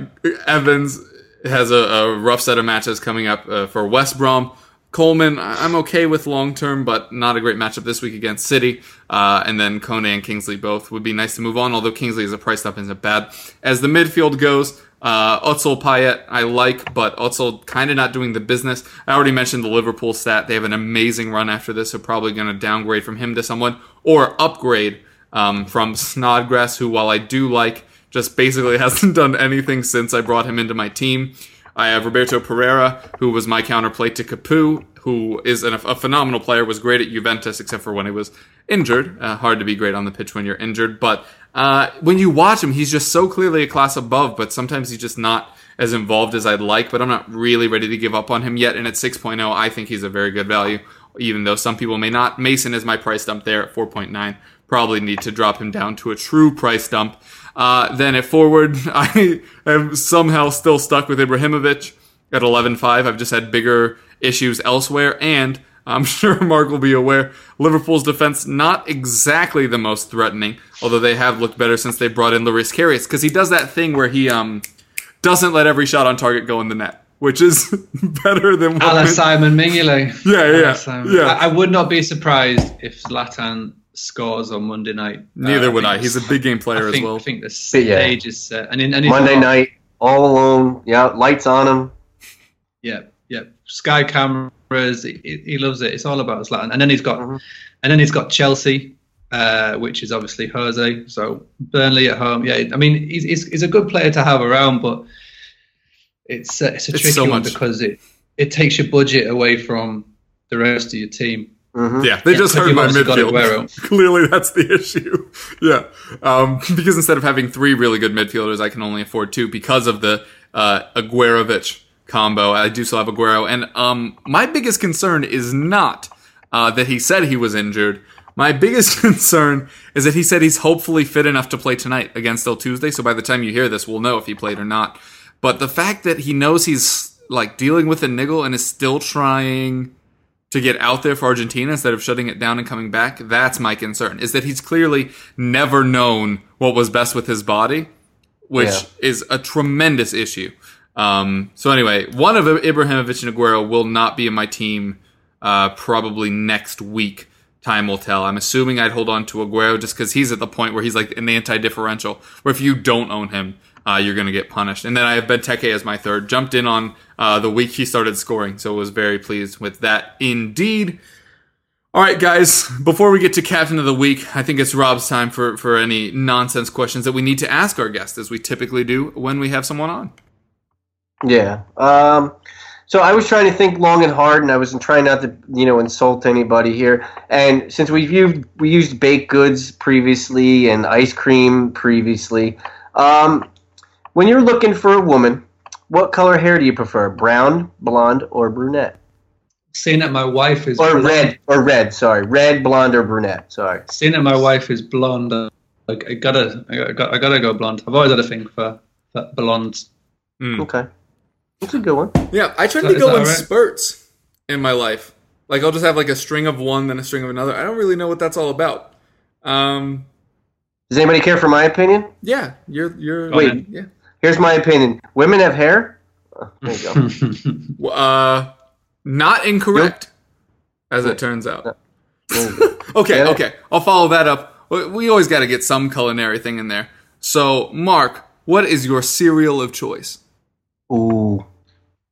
Evans has a, a, rough set of matches coming up uh, for West Brom. Coleman, I'm okay with long term, but not a great matchup this week against City. Uh, and then Kone and Kingsley both would be nice to move on, although Kingsley is a price up isn't bad. As the midfield goes, uh, Özil Payet, I like, but Özil kind of not doing the business. I already mentioned the Liverpool stat. They have an amazing run after this, so probably going to downgrade from him to someone or upgrade um, from Snodgrass, who, while I do like, just basically hasn't done anything since I brought him into my team. I have Roberto Pereyra, who was my counterplay to Capoue, who is an, a phenomenal player, was great at Juventus, except for when he was injured. Uh, hard to be great on the pitch when you're injured, but uh, when you watch him, he's just so clearly a class above, but sometimes he's just not as involved as I'd like, but I'm not really ready to give up on him yet. And at 6.0, I think he's a very good value, even though some people may not. Mason is my price dump there at 4.9. Probably need to drop him down to a true price dump. Uh, then at forward, I am somehow still stuck with Ibrahimovic at 11.5. I've just had bigger issues elsewhere, and I'm sure Mark will be aware Liverpool's defense not exactly the most threatening, although they have looked better since they brought in Loris Karius because he does that thing where he um doesn't let every shot on target go in the net, which is better than what Simon Mignolet. Yeah, yeah, yeah. I, I, would not be surprised if Zlatan scores on Monday night. Neither uh, would I. He's a big game player think, as well. I think the stage yeah. is set. And, in, and Monday night, all alone. Yeah, lights on him. Yeah, yeah. Sky cameras. He, he loves it. It's all about Zlatan. And then he's got, mm-hmm. and then he's got Chelsea. Uh, which is obviously Jose. So Burnley at home. Yeah, I mean, he's, he's, he's a good player to have around, but it's uh, it's a tricky so one because it it takes your budget away from the rest of your team. Mm-hmm. Yeah, they yeah, just hurt my midfield. Clearly, that's the issue. yeah, um, because instead of having three really good midfielders, I can only afford two because of the uh, Aguerovic combo. I do still have Aguero, and um, my biggest concern is not uh, that he said he was injured. My biggest concern is that he said he's hopefully fit enough to play tonight against El Tuesday. So by the time you hear this, we'll know if he played or not. But the fact that he knows he's like dealing with a niggle and is still trying to get out there for Argentina instead of shutting it down and coming back, that's my concern. Is that he's clearly never known what was best with his body, which yeah. is a tremendous issue. Um, so anyway, one of Ibrahimovic and Aguero will not be in my team uh, probably next week time will tell. I'm assuming I'd hold on to Aguero just because he's at the point where he's like an anti-differential, where if you don't own him, uh, you're going to get punished. And then I have Benteke as my third. Jumped in on uh, the week he started scoring, so was very pleased with that indeed. All right, guys, before we get to captain of the week, I think it's Rob's time for, for any nonsense questions that we need to ask our guest, as we typically do when we have someone on. Yeah. Um, so I was trying to think long and hard, and I was trying not to, you know, insult anybody here. And since we've used we used baked goods previously and ice cream previously, um, when you're looking for a woman, what color hair do you prefer? Brown, blonde, or brunette? Seeing that my wife is or blonde. red or red. Sorry, red, blonde, or brunette. Sorry. Seeing that my wife is blonde, I, I gotta, I gotta, I gotta go blonde. I've always had a thing for, for blondes. Mm. Okay. That's a good one. Yeah, I try to go in right? spurts in my life. Like I'll just have like a string of one, then a string of another. I don't really know what that's all about. Um, Does anybody care for my opinion? Yeah, you're you're. Wait, yeah. Here's my opinion. Women have hair. Oh, there you go. uh, not incorrect, as it turns out. okay, okay. I'll follow that up. We always got to get some culinary thing in there. So, Mark, what is your cereal of choice? Ooh.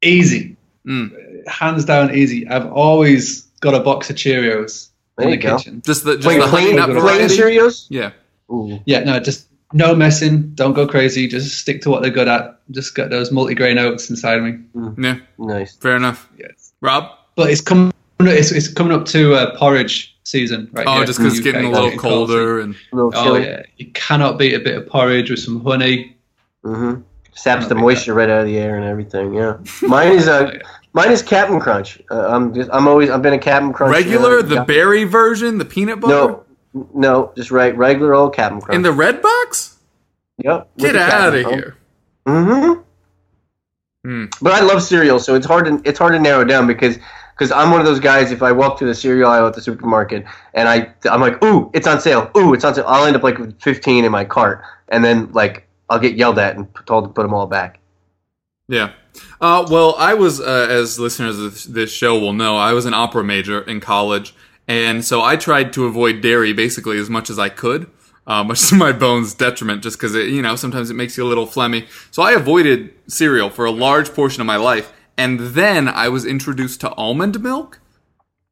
Easy. Mm. Hands down easy. I've always got a box of Cheerios there in the go. kitchen. Just the, just Wait, the plain, plain Cheerios? Yeah. Ooh. Yeah, no, just no messing. Don't go crazy. Just stick to what they're good at. Just get those multi-grain oats inside of me. Mm. Yeah. Nice. Fair enough. Yes. Rob? But it's coming it's, it's coming up to uh, porridge season. Right Oh, here just because it's getting a UK. little Getting cold. colder and little Oh yeah, you cannot beat a bit of porridge with some honey. Mm-hmm. Saps the Cannot beat moisture right out of the air and everything. Yeah. Mine is uh, mine is Captain Crunch. Uh, I'm just I'm always I've been a Captain Crunch. regular, uh, the guy. berry version, the peanut butter, No, no, just right regular old Captain Crunch. in the red box. yep. Get out of here. Mm-hmm. Hmm. But I love cereal, so it's hard to it's hard to narrow down because because I'm one of those guys. If I walk to the cereal aisle at the supermarket and I I'm like, ooh, it's on sale. Ooh, it's on sale. I'll end up like with 15 in my cart, and then like I'll get yelled at and told to put them all back. Yeah. Uh, well, I was, uh, as listeners of this- this show will know, I was an opera major in college, and so I tried to avoid dairy basically as much as I could, uh, much to my bones' detriment, just because it, you know, sometimes it makes you a little phlegmy. So I avoided cereal for a large portion of my life, and then I was introduced to almond milk,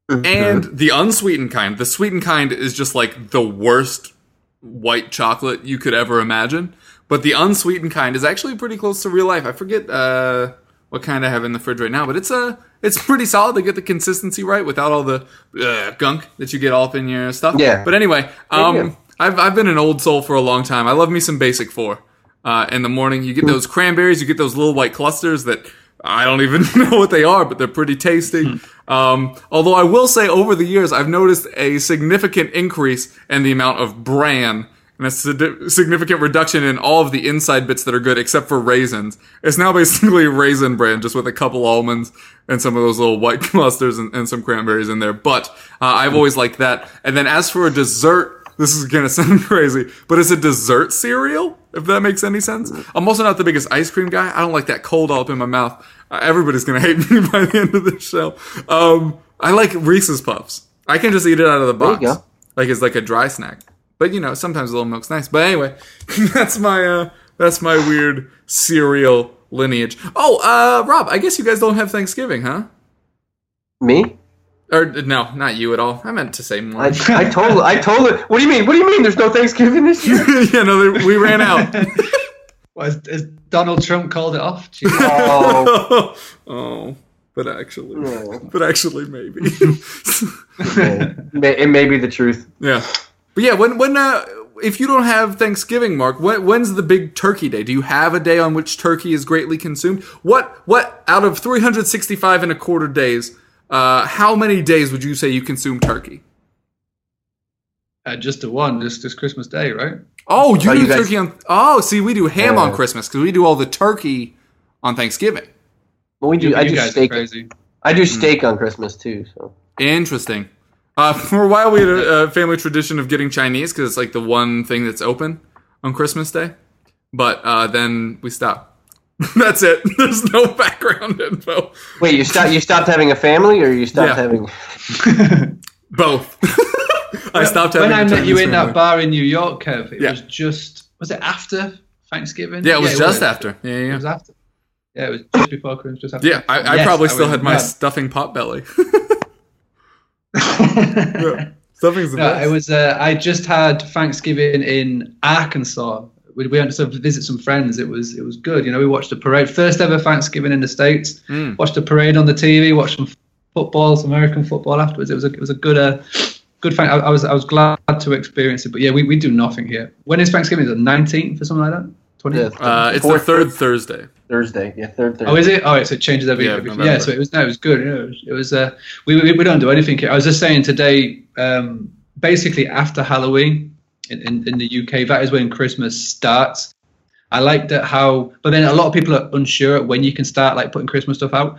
and the unsweetened kind. The sweetened kind is just like the worst white chocolate you could ever imagine. But the unsweetened kind is actually pretty close to real life. I forget uh, what kind I have in the fridge right now, but it's uh, it's pretty solid to get the consistency right without all the uh, gunk that you get all up in your stuff. Yeah. But anyway, Yeah. um, I've I've been an old soul for a long time. I love me some Basic Four. Uh, in the morning, you get those cranberries, you get those little white clusters that I don't even know what they are, but they're pretty tasty. Um, although I will say, over the years, I've noticed a significant increase in the amount of bran and a sig- significant reduction in all of the inside bits that are good, except for raisins. It's now basically raisin bran, just with a couple almonds and some of those little white clusters and, and some cranberries in there. But uh, I've always liked that. And then as for a dessert, this is gonna sound crazy, but it's a dessert cereal, if that makes any sense. I'm also not the biggest ice cream guy. I don't like that cold all up in my mouth. Uh, everybody's gonna hate me by the end of this show. Um, I like Reese's Puffs. I can just eat it out of the box. Like it's like a dry snack. But you know, sometimes a little milk's nice. But anyway, that's my uh that's my weird cereal lineage. Oh, uh Rob, I guess you guys don't have Thanksgiving, huh? Me? Or no, not you at all. I meant to say more. I, I told I told it. What do you mean? What do you mean? There's no Thanksgiving this year? yeah, no, they- we ran out. What, has, has Donald Trump called it off? Oh, oh, but actually, No. but actually, maybe. man. May- it may be the truth. yeah, but yeah, when when uh, if you don't have Thanksgiving, Mark, when, when's the big turkey day? Do you have a day on which turkey is greatly consumed? What what out of three hundred sixty five and a quarter days? Uh, how many days would you say you consume turkey? Uh, just the one, just just Christmas Day, right? Oh, you Oh, do you guys- turkey on. Oh, see, we do ham on Christmas because we do all the turkey on Thanksgiving. Well, we do. You, I you do guys are steak. crazy. I do steak on Christmas too. So Interesting. Uh, for a while, we had a, a family tradition of getting Chinese because it's like the one thing that's open on Christmas Day. But uh, then we stopped. that's it. There's no background info. wait, you stopped. You stopped having a family, or you stopped Yeah. having? Both. I stopped having when I a met you in family. that bar in New York, Kev, it Yeah. was just was it after Thanksgiving? Yeah, it was just after. Yeah, It yeah. was after. Yeah, it was just before Christmas, just after. Yeah, I, I Yes, probably still was had my mad. stuffing pot belly. Yeah. Stuffing's the No, best. it was. Uh, I just had Thanksgiving in Arkansas. We, we went to sort of visit some friends. It was it was good. You know, we watched a parade. First ever Thanksgiving in the states. Hmm. Watched a parade on the TV. Watched some football, some American football afterwards. It was a it was a good uh, good. Thank- I, I was I was glad to experience it. But yeah, we, we do nothing here. When is Thanksgiving? Is it nineteenth or something like that? Twenty. Uh, it's the Fourth- third Thursday. Thursday. Yeah, third Thursday. Oh, is it? Oh, yeah, so it changes every. Yeah, every yeah. So it was no, it was good. It was. It was uh, we, we we don't do anything here. I was just saying today. Um, basically, after Halloween in, in in the UK, that is when Christmas starts. I liked it how, but then a lot of people are unsure when you can start like putting Christmas stuff out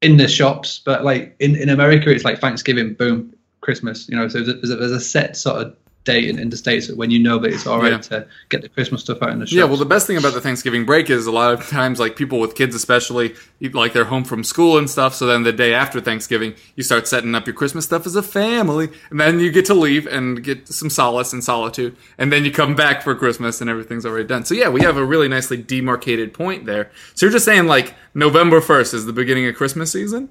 in the shops. But like in, in America, it's like Thanksgiving, boom, Christmas. You know, so there's a, there's a set sort of date in, in the states when you know that it's all right Yeah. to get the Christmas stuff out in the shops. Yeah, well, the best thing about the Thanksgiving break is a lot of times, like people with kids, especially, like they're home from school and stuff. So then the day after Thanksgiving, you start setting up your Christmas stuff as a family, and then you get to leave and get some solace and solitude, and then you come back for Christmas and everything's already done. So yeah, we have a really nicely demarcated point there. So you're just saying like November first is the beginning of Christmas season?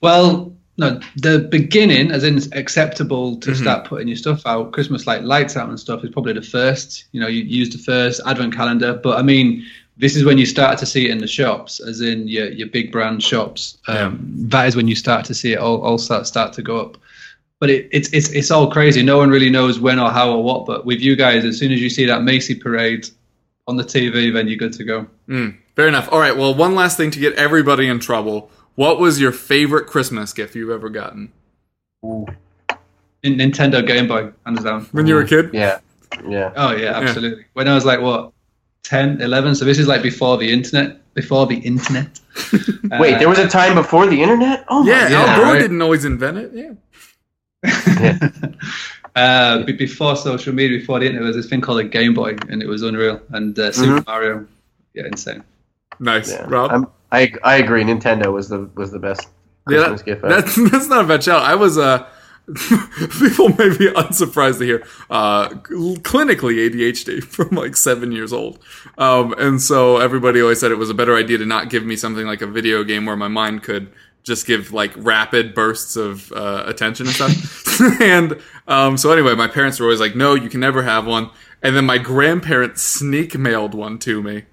Well, no, the beginning, as in it's acceptable to Mm-hmm. start putting your stuff out, Christmas like lights out and stuff is probably the first. You know, you use the first advent calendar, but I mean, this is when you start to see it in the shops, as in your your big brand shops. Um, That is when you start to see it all all start start to go up. but it, it's it's it's all crazy. No one really knows when or how or what. But with you guys, as soon as you see that Macy parade on the TV, then you're good to go. Mm, fair enough. All right. Well, one last thing to get everybody in trouble. What was your favorite Christmas gift you've ever gotten? In Nintendo Game Boy, hands down. When you were a kid? Yeah, yeah. Oh yeah, absolutely. When I was like what 10, 11, so this is like before the internet. Before the internet. Wait, there was a time before the internet? Oh my Yeah, Yeah, Al Gore right. didn't always invent it. Yeah. uh, before social media, before the internet, there was this thing called a Game Boy, and it was unreal. And uh, Super Mario, yeah, insane. Nice. Yeah. Rob? I'm, I I agree. Nintendo was the was the best Yeah, that- gift. ever. that's that's not a bad shout. I was uh people may be unsurprised to hear uh clinically ADHD from like seven years old. Um and so everybody always said it was a better idea to not give me something like a video game where my mind could just give like rapid bursts of uh, attention and stuff. and um so anyway, my parents were always like, No, you can never have one. And then my grandparents sneak mailed one to me.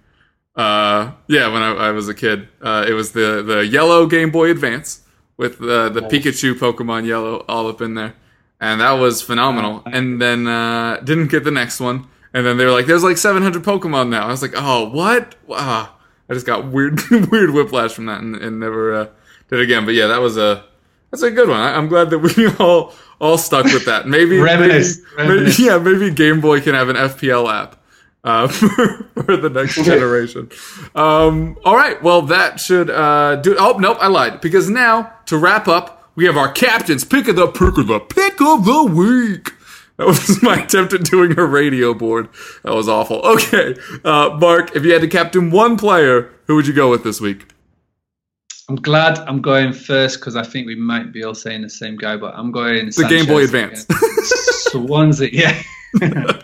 Uh, yeah, when I, I was a kid, uh, it was the the yellow Game Boy Advance with uh, the Pikachu Pokemon Yellow all up in there, and that was phenomenal. And then uh, didn't get the next one, and then they were like, "There's like 700 Pokemon now." I was like, "Oh, what?" Wow. I just got weird weird whiplash from that, and, and never uh, did it again. But yeah, that was a that's a good one. I, I'm glad that we all all stuck with that. Maybe, maybe, Reminisce, maybe yeah, maybe Game Boy can have an FPL app uh, for, for the next generation. Um, all right, well that should uh, do. Oh nope, I lied because now to wrap up, we have our captain's pick of the pick of the pick of the week. That was my attempt at doing a radio board. That was awful. Okay, uh, Mark, if you had to captain one player, who would you go with this week? I'm glad I'm going first because I think we might be all saying the same guy, but I'm going The Game Boy Advance. Swansea, yeah.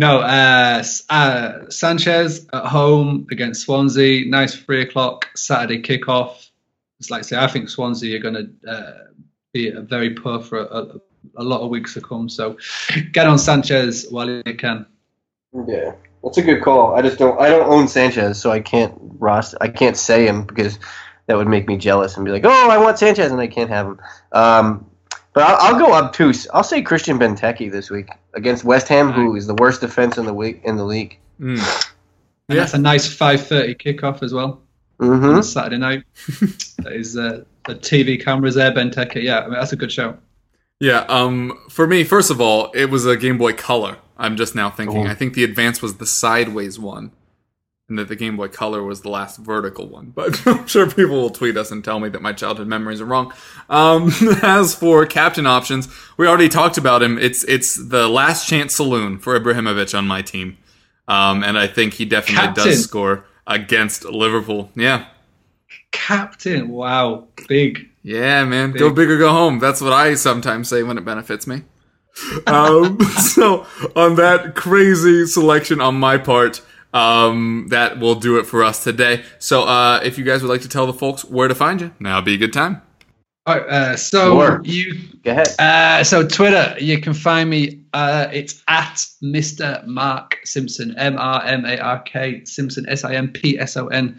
No, uh, uh, Sanchez at home against Swansea. Nice three o'clock Saturday kickoff. It's like I say, I think Swansea are going to uh, be very poor for a, a, lot of weeks to come. So get on Sanchez while you can. Yeah, that's a good call. I just don't. I don't own Sanchez, so I can't roster. I can't say him because that would make me jealous and be like, "Oh, I want Sanchez," and I can't have him. Um, but I'll, I'll go obtuse. I'll say Christian Benteke this week against West Ham, who is the worst defense in the week in the league. Mm. And Yeah. that's a nice 5:30 kickoff as well. hmm on Saturday night. that is uh, the TV cameras there, Benteke. Yeah, I mean, that's a good show. Yeah, um, for me, first of all, it was a Game Boy Color. I'm just now thinking. I think the Advance was the sideways one, and that the Game Boy Color was the last vertical one. But I'm sure people will tweet us and tell me that my childhood memories are wrong. Um, as for captain options, we already talked about him. It's it's the last chance saloon for Ibrahimovic on my team, um, and I think he definitely Captain. does score against Liverpool. Yeah. Captain, wow, big. Yeah, man. Go big or go home. That's what I sometimes say when it benefits me. um, so on that crazy selection on my part, um, that will do it for us today. So, uh, if you guys would like to tell the folks where to find you, now be a good time. All right, uh, so Sure. you, Go ahead. uh, so Twitter, you can find me. Uh, it's at Mr. Mark Simpson, M R M A R K Simpson, S I M P S O N.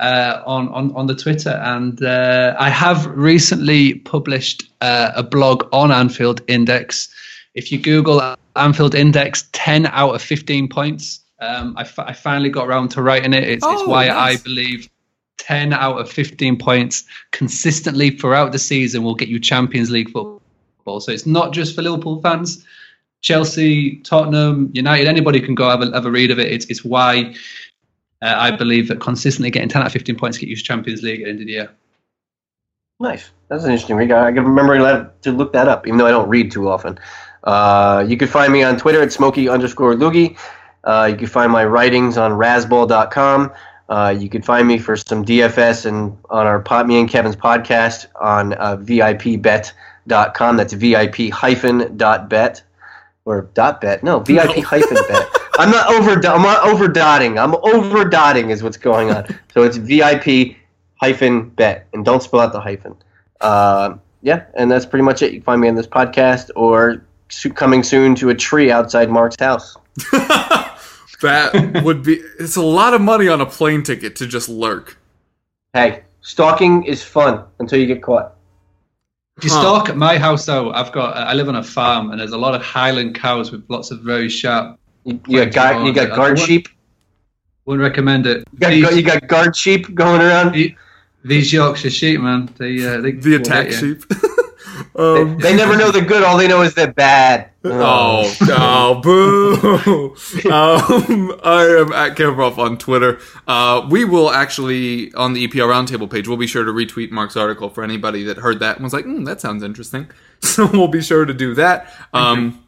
Uh, on, on on the Twitter, and uh, I have recently published uh, a blog on Anfield Index. If you Google Anfield Index, ten out of fifteen points. Um, I, fi- I finally got around to writing it. It's, it's Oh, why nice. I believe 10 out of 15 points consistently throughout the season will get you Champions League football. So it's not just for Liverpool fans. Chelsea, Tottenham, United, anybody can go have a, have a read of it. It's, it's why uh, I believe that consistently getting 10 out of 15 points get you Champions League at the end of the year. Nice. That's an interesting read. I can remember to look that up, even though I don't read too often. Uh, you can find me on Twitter at Smokey underscore Loogie. Uh, you can find my writings on Razzball.com. Uh, you can find me for some DFS and on our pot, me and Kevin's podcast on uh, VIPbet.com. That's VIP hyphen dot bet or dot bet. No, VIP hyphen bet. I'm not over. I'm not over dotting. I'm over dotting is what's going on. So it's VIP hyphen bet, and don't spell out the hyphen. Uh, yeah, and that's pretty much it. You can find me on this podcast or coming soon to a tree outside Mark's house. That would be, it's a lot of money on a plane ticket to just lurk. Hey, stalking is fun until you get caught. If you Huh. stalk at my house, though, I've got I live on a farm, and there's a lot of Highland cows with lots of very sharp. You, you got guard, you got guard sheep. Wouldn't recommend it. You got, These- you got guard sheep going around. these Yorkshire sheep, man, they uh, they The attack sheep. um, They never know they're good. All they know is they're bad. Oh, oh, boo! um, I am at Kevroff on Twitter. Uh, we will actually on the EPR Roundtable page. We'll be sure to retweet Mark's article for anybody that heard that and was like, mm, "That sounds interesting." So we'll be sure to do that. Um,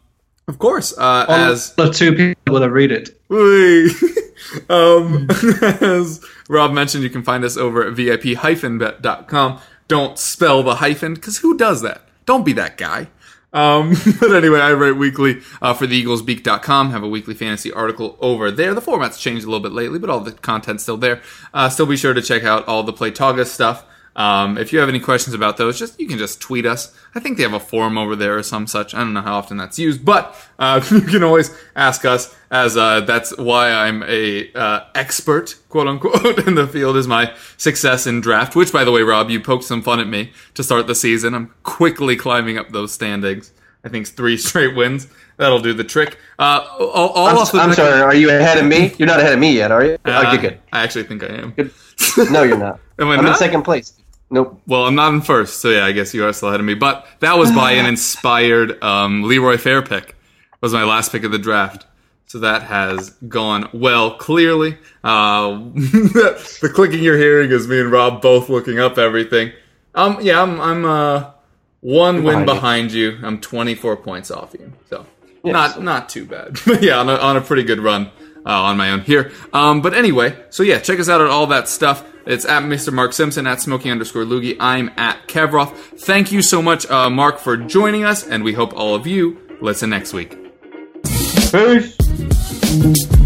of course, uh, All as the two people will read it. Whee! um, as Rob mentioned, you can find us over at VIP-bet.com. Don't spell the hyphen, because who does that? Don't be that guy. Um, but anyway, I write weekly uh, for theeaglesbeak.com. Have a weekly fantasy article over there. The format's changed a little bit lately, but all the content's still there. Uh, still be sure to check out all the Play Togga stuff. Um, if you have any questions about those, just you can just tweet us. I think they have a forum over there or some such. I don't know how often that's used, but uh, you can always ask us. As uh, that's why I'm a uh, expert, quote unquote, in the field is my success in draft. Which, by the way, Rob, you poked some fun at me to start the season. I'm quickly climbing up those standings. I think it's three straight wins. That'll do the trick. Uh, all, all I'm, I'm sorry. Are you ahead of me? You're not ahead of me yet, are you? Uh, okay, good. I actually think I am. Good. No, you're not. Am I I'm in second place. Nope. Well, I'm not in first, so yeah, I guess you are still ahead of me. But that was by an inspired um, Leroy Fer pick. Was my last pick of the draft. So that has gone well. Clearly, uh, the clicking you're hearing is me and Rob both looking up everything. Um, yeah, I'm I'm uh, one win behind you. you. I'm 24 points off you, so not not too bad. But yeah, on a, on a pretty good run uh, on my own here. Um, but anyway, so yeah, check us out at all that stuff. It's at Mr. Mark Simpson, at Smoking underscore Loogie. I'm at Kevroth. Thank you so much, uh, Mark, for joining us, and we hope all of you listen next week. Peace.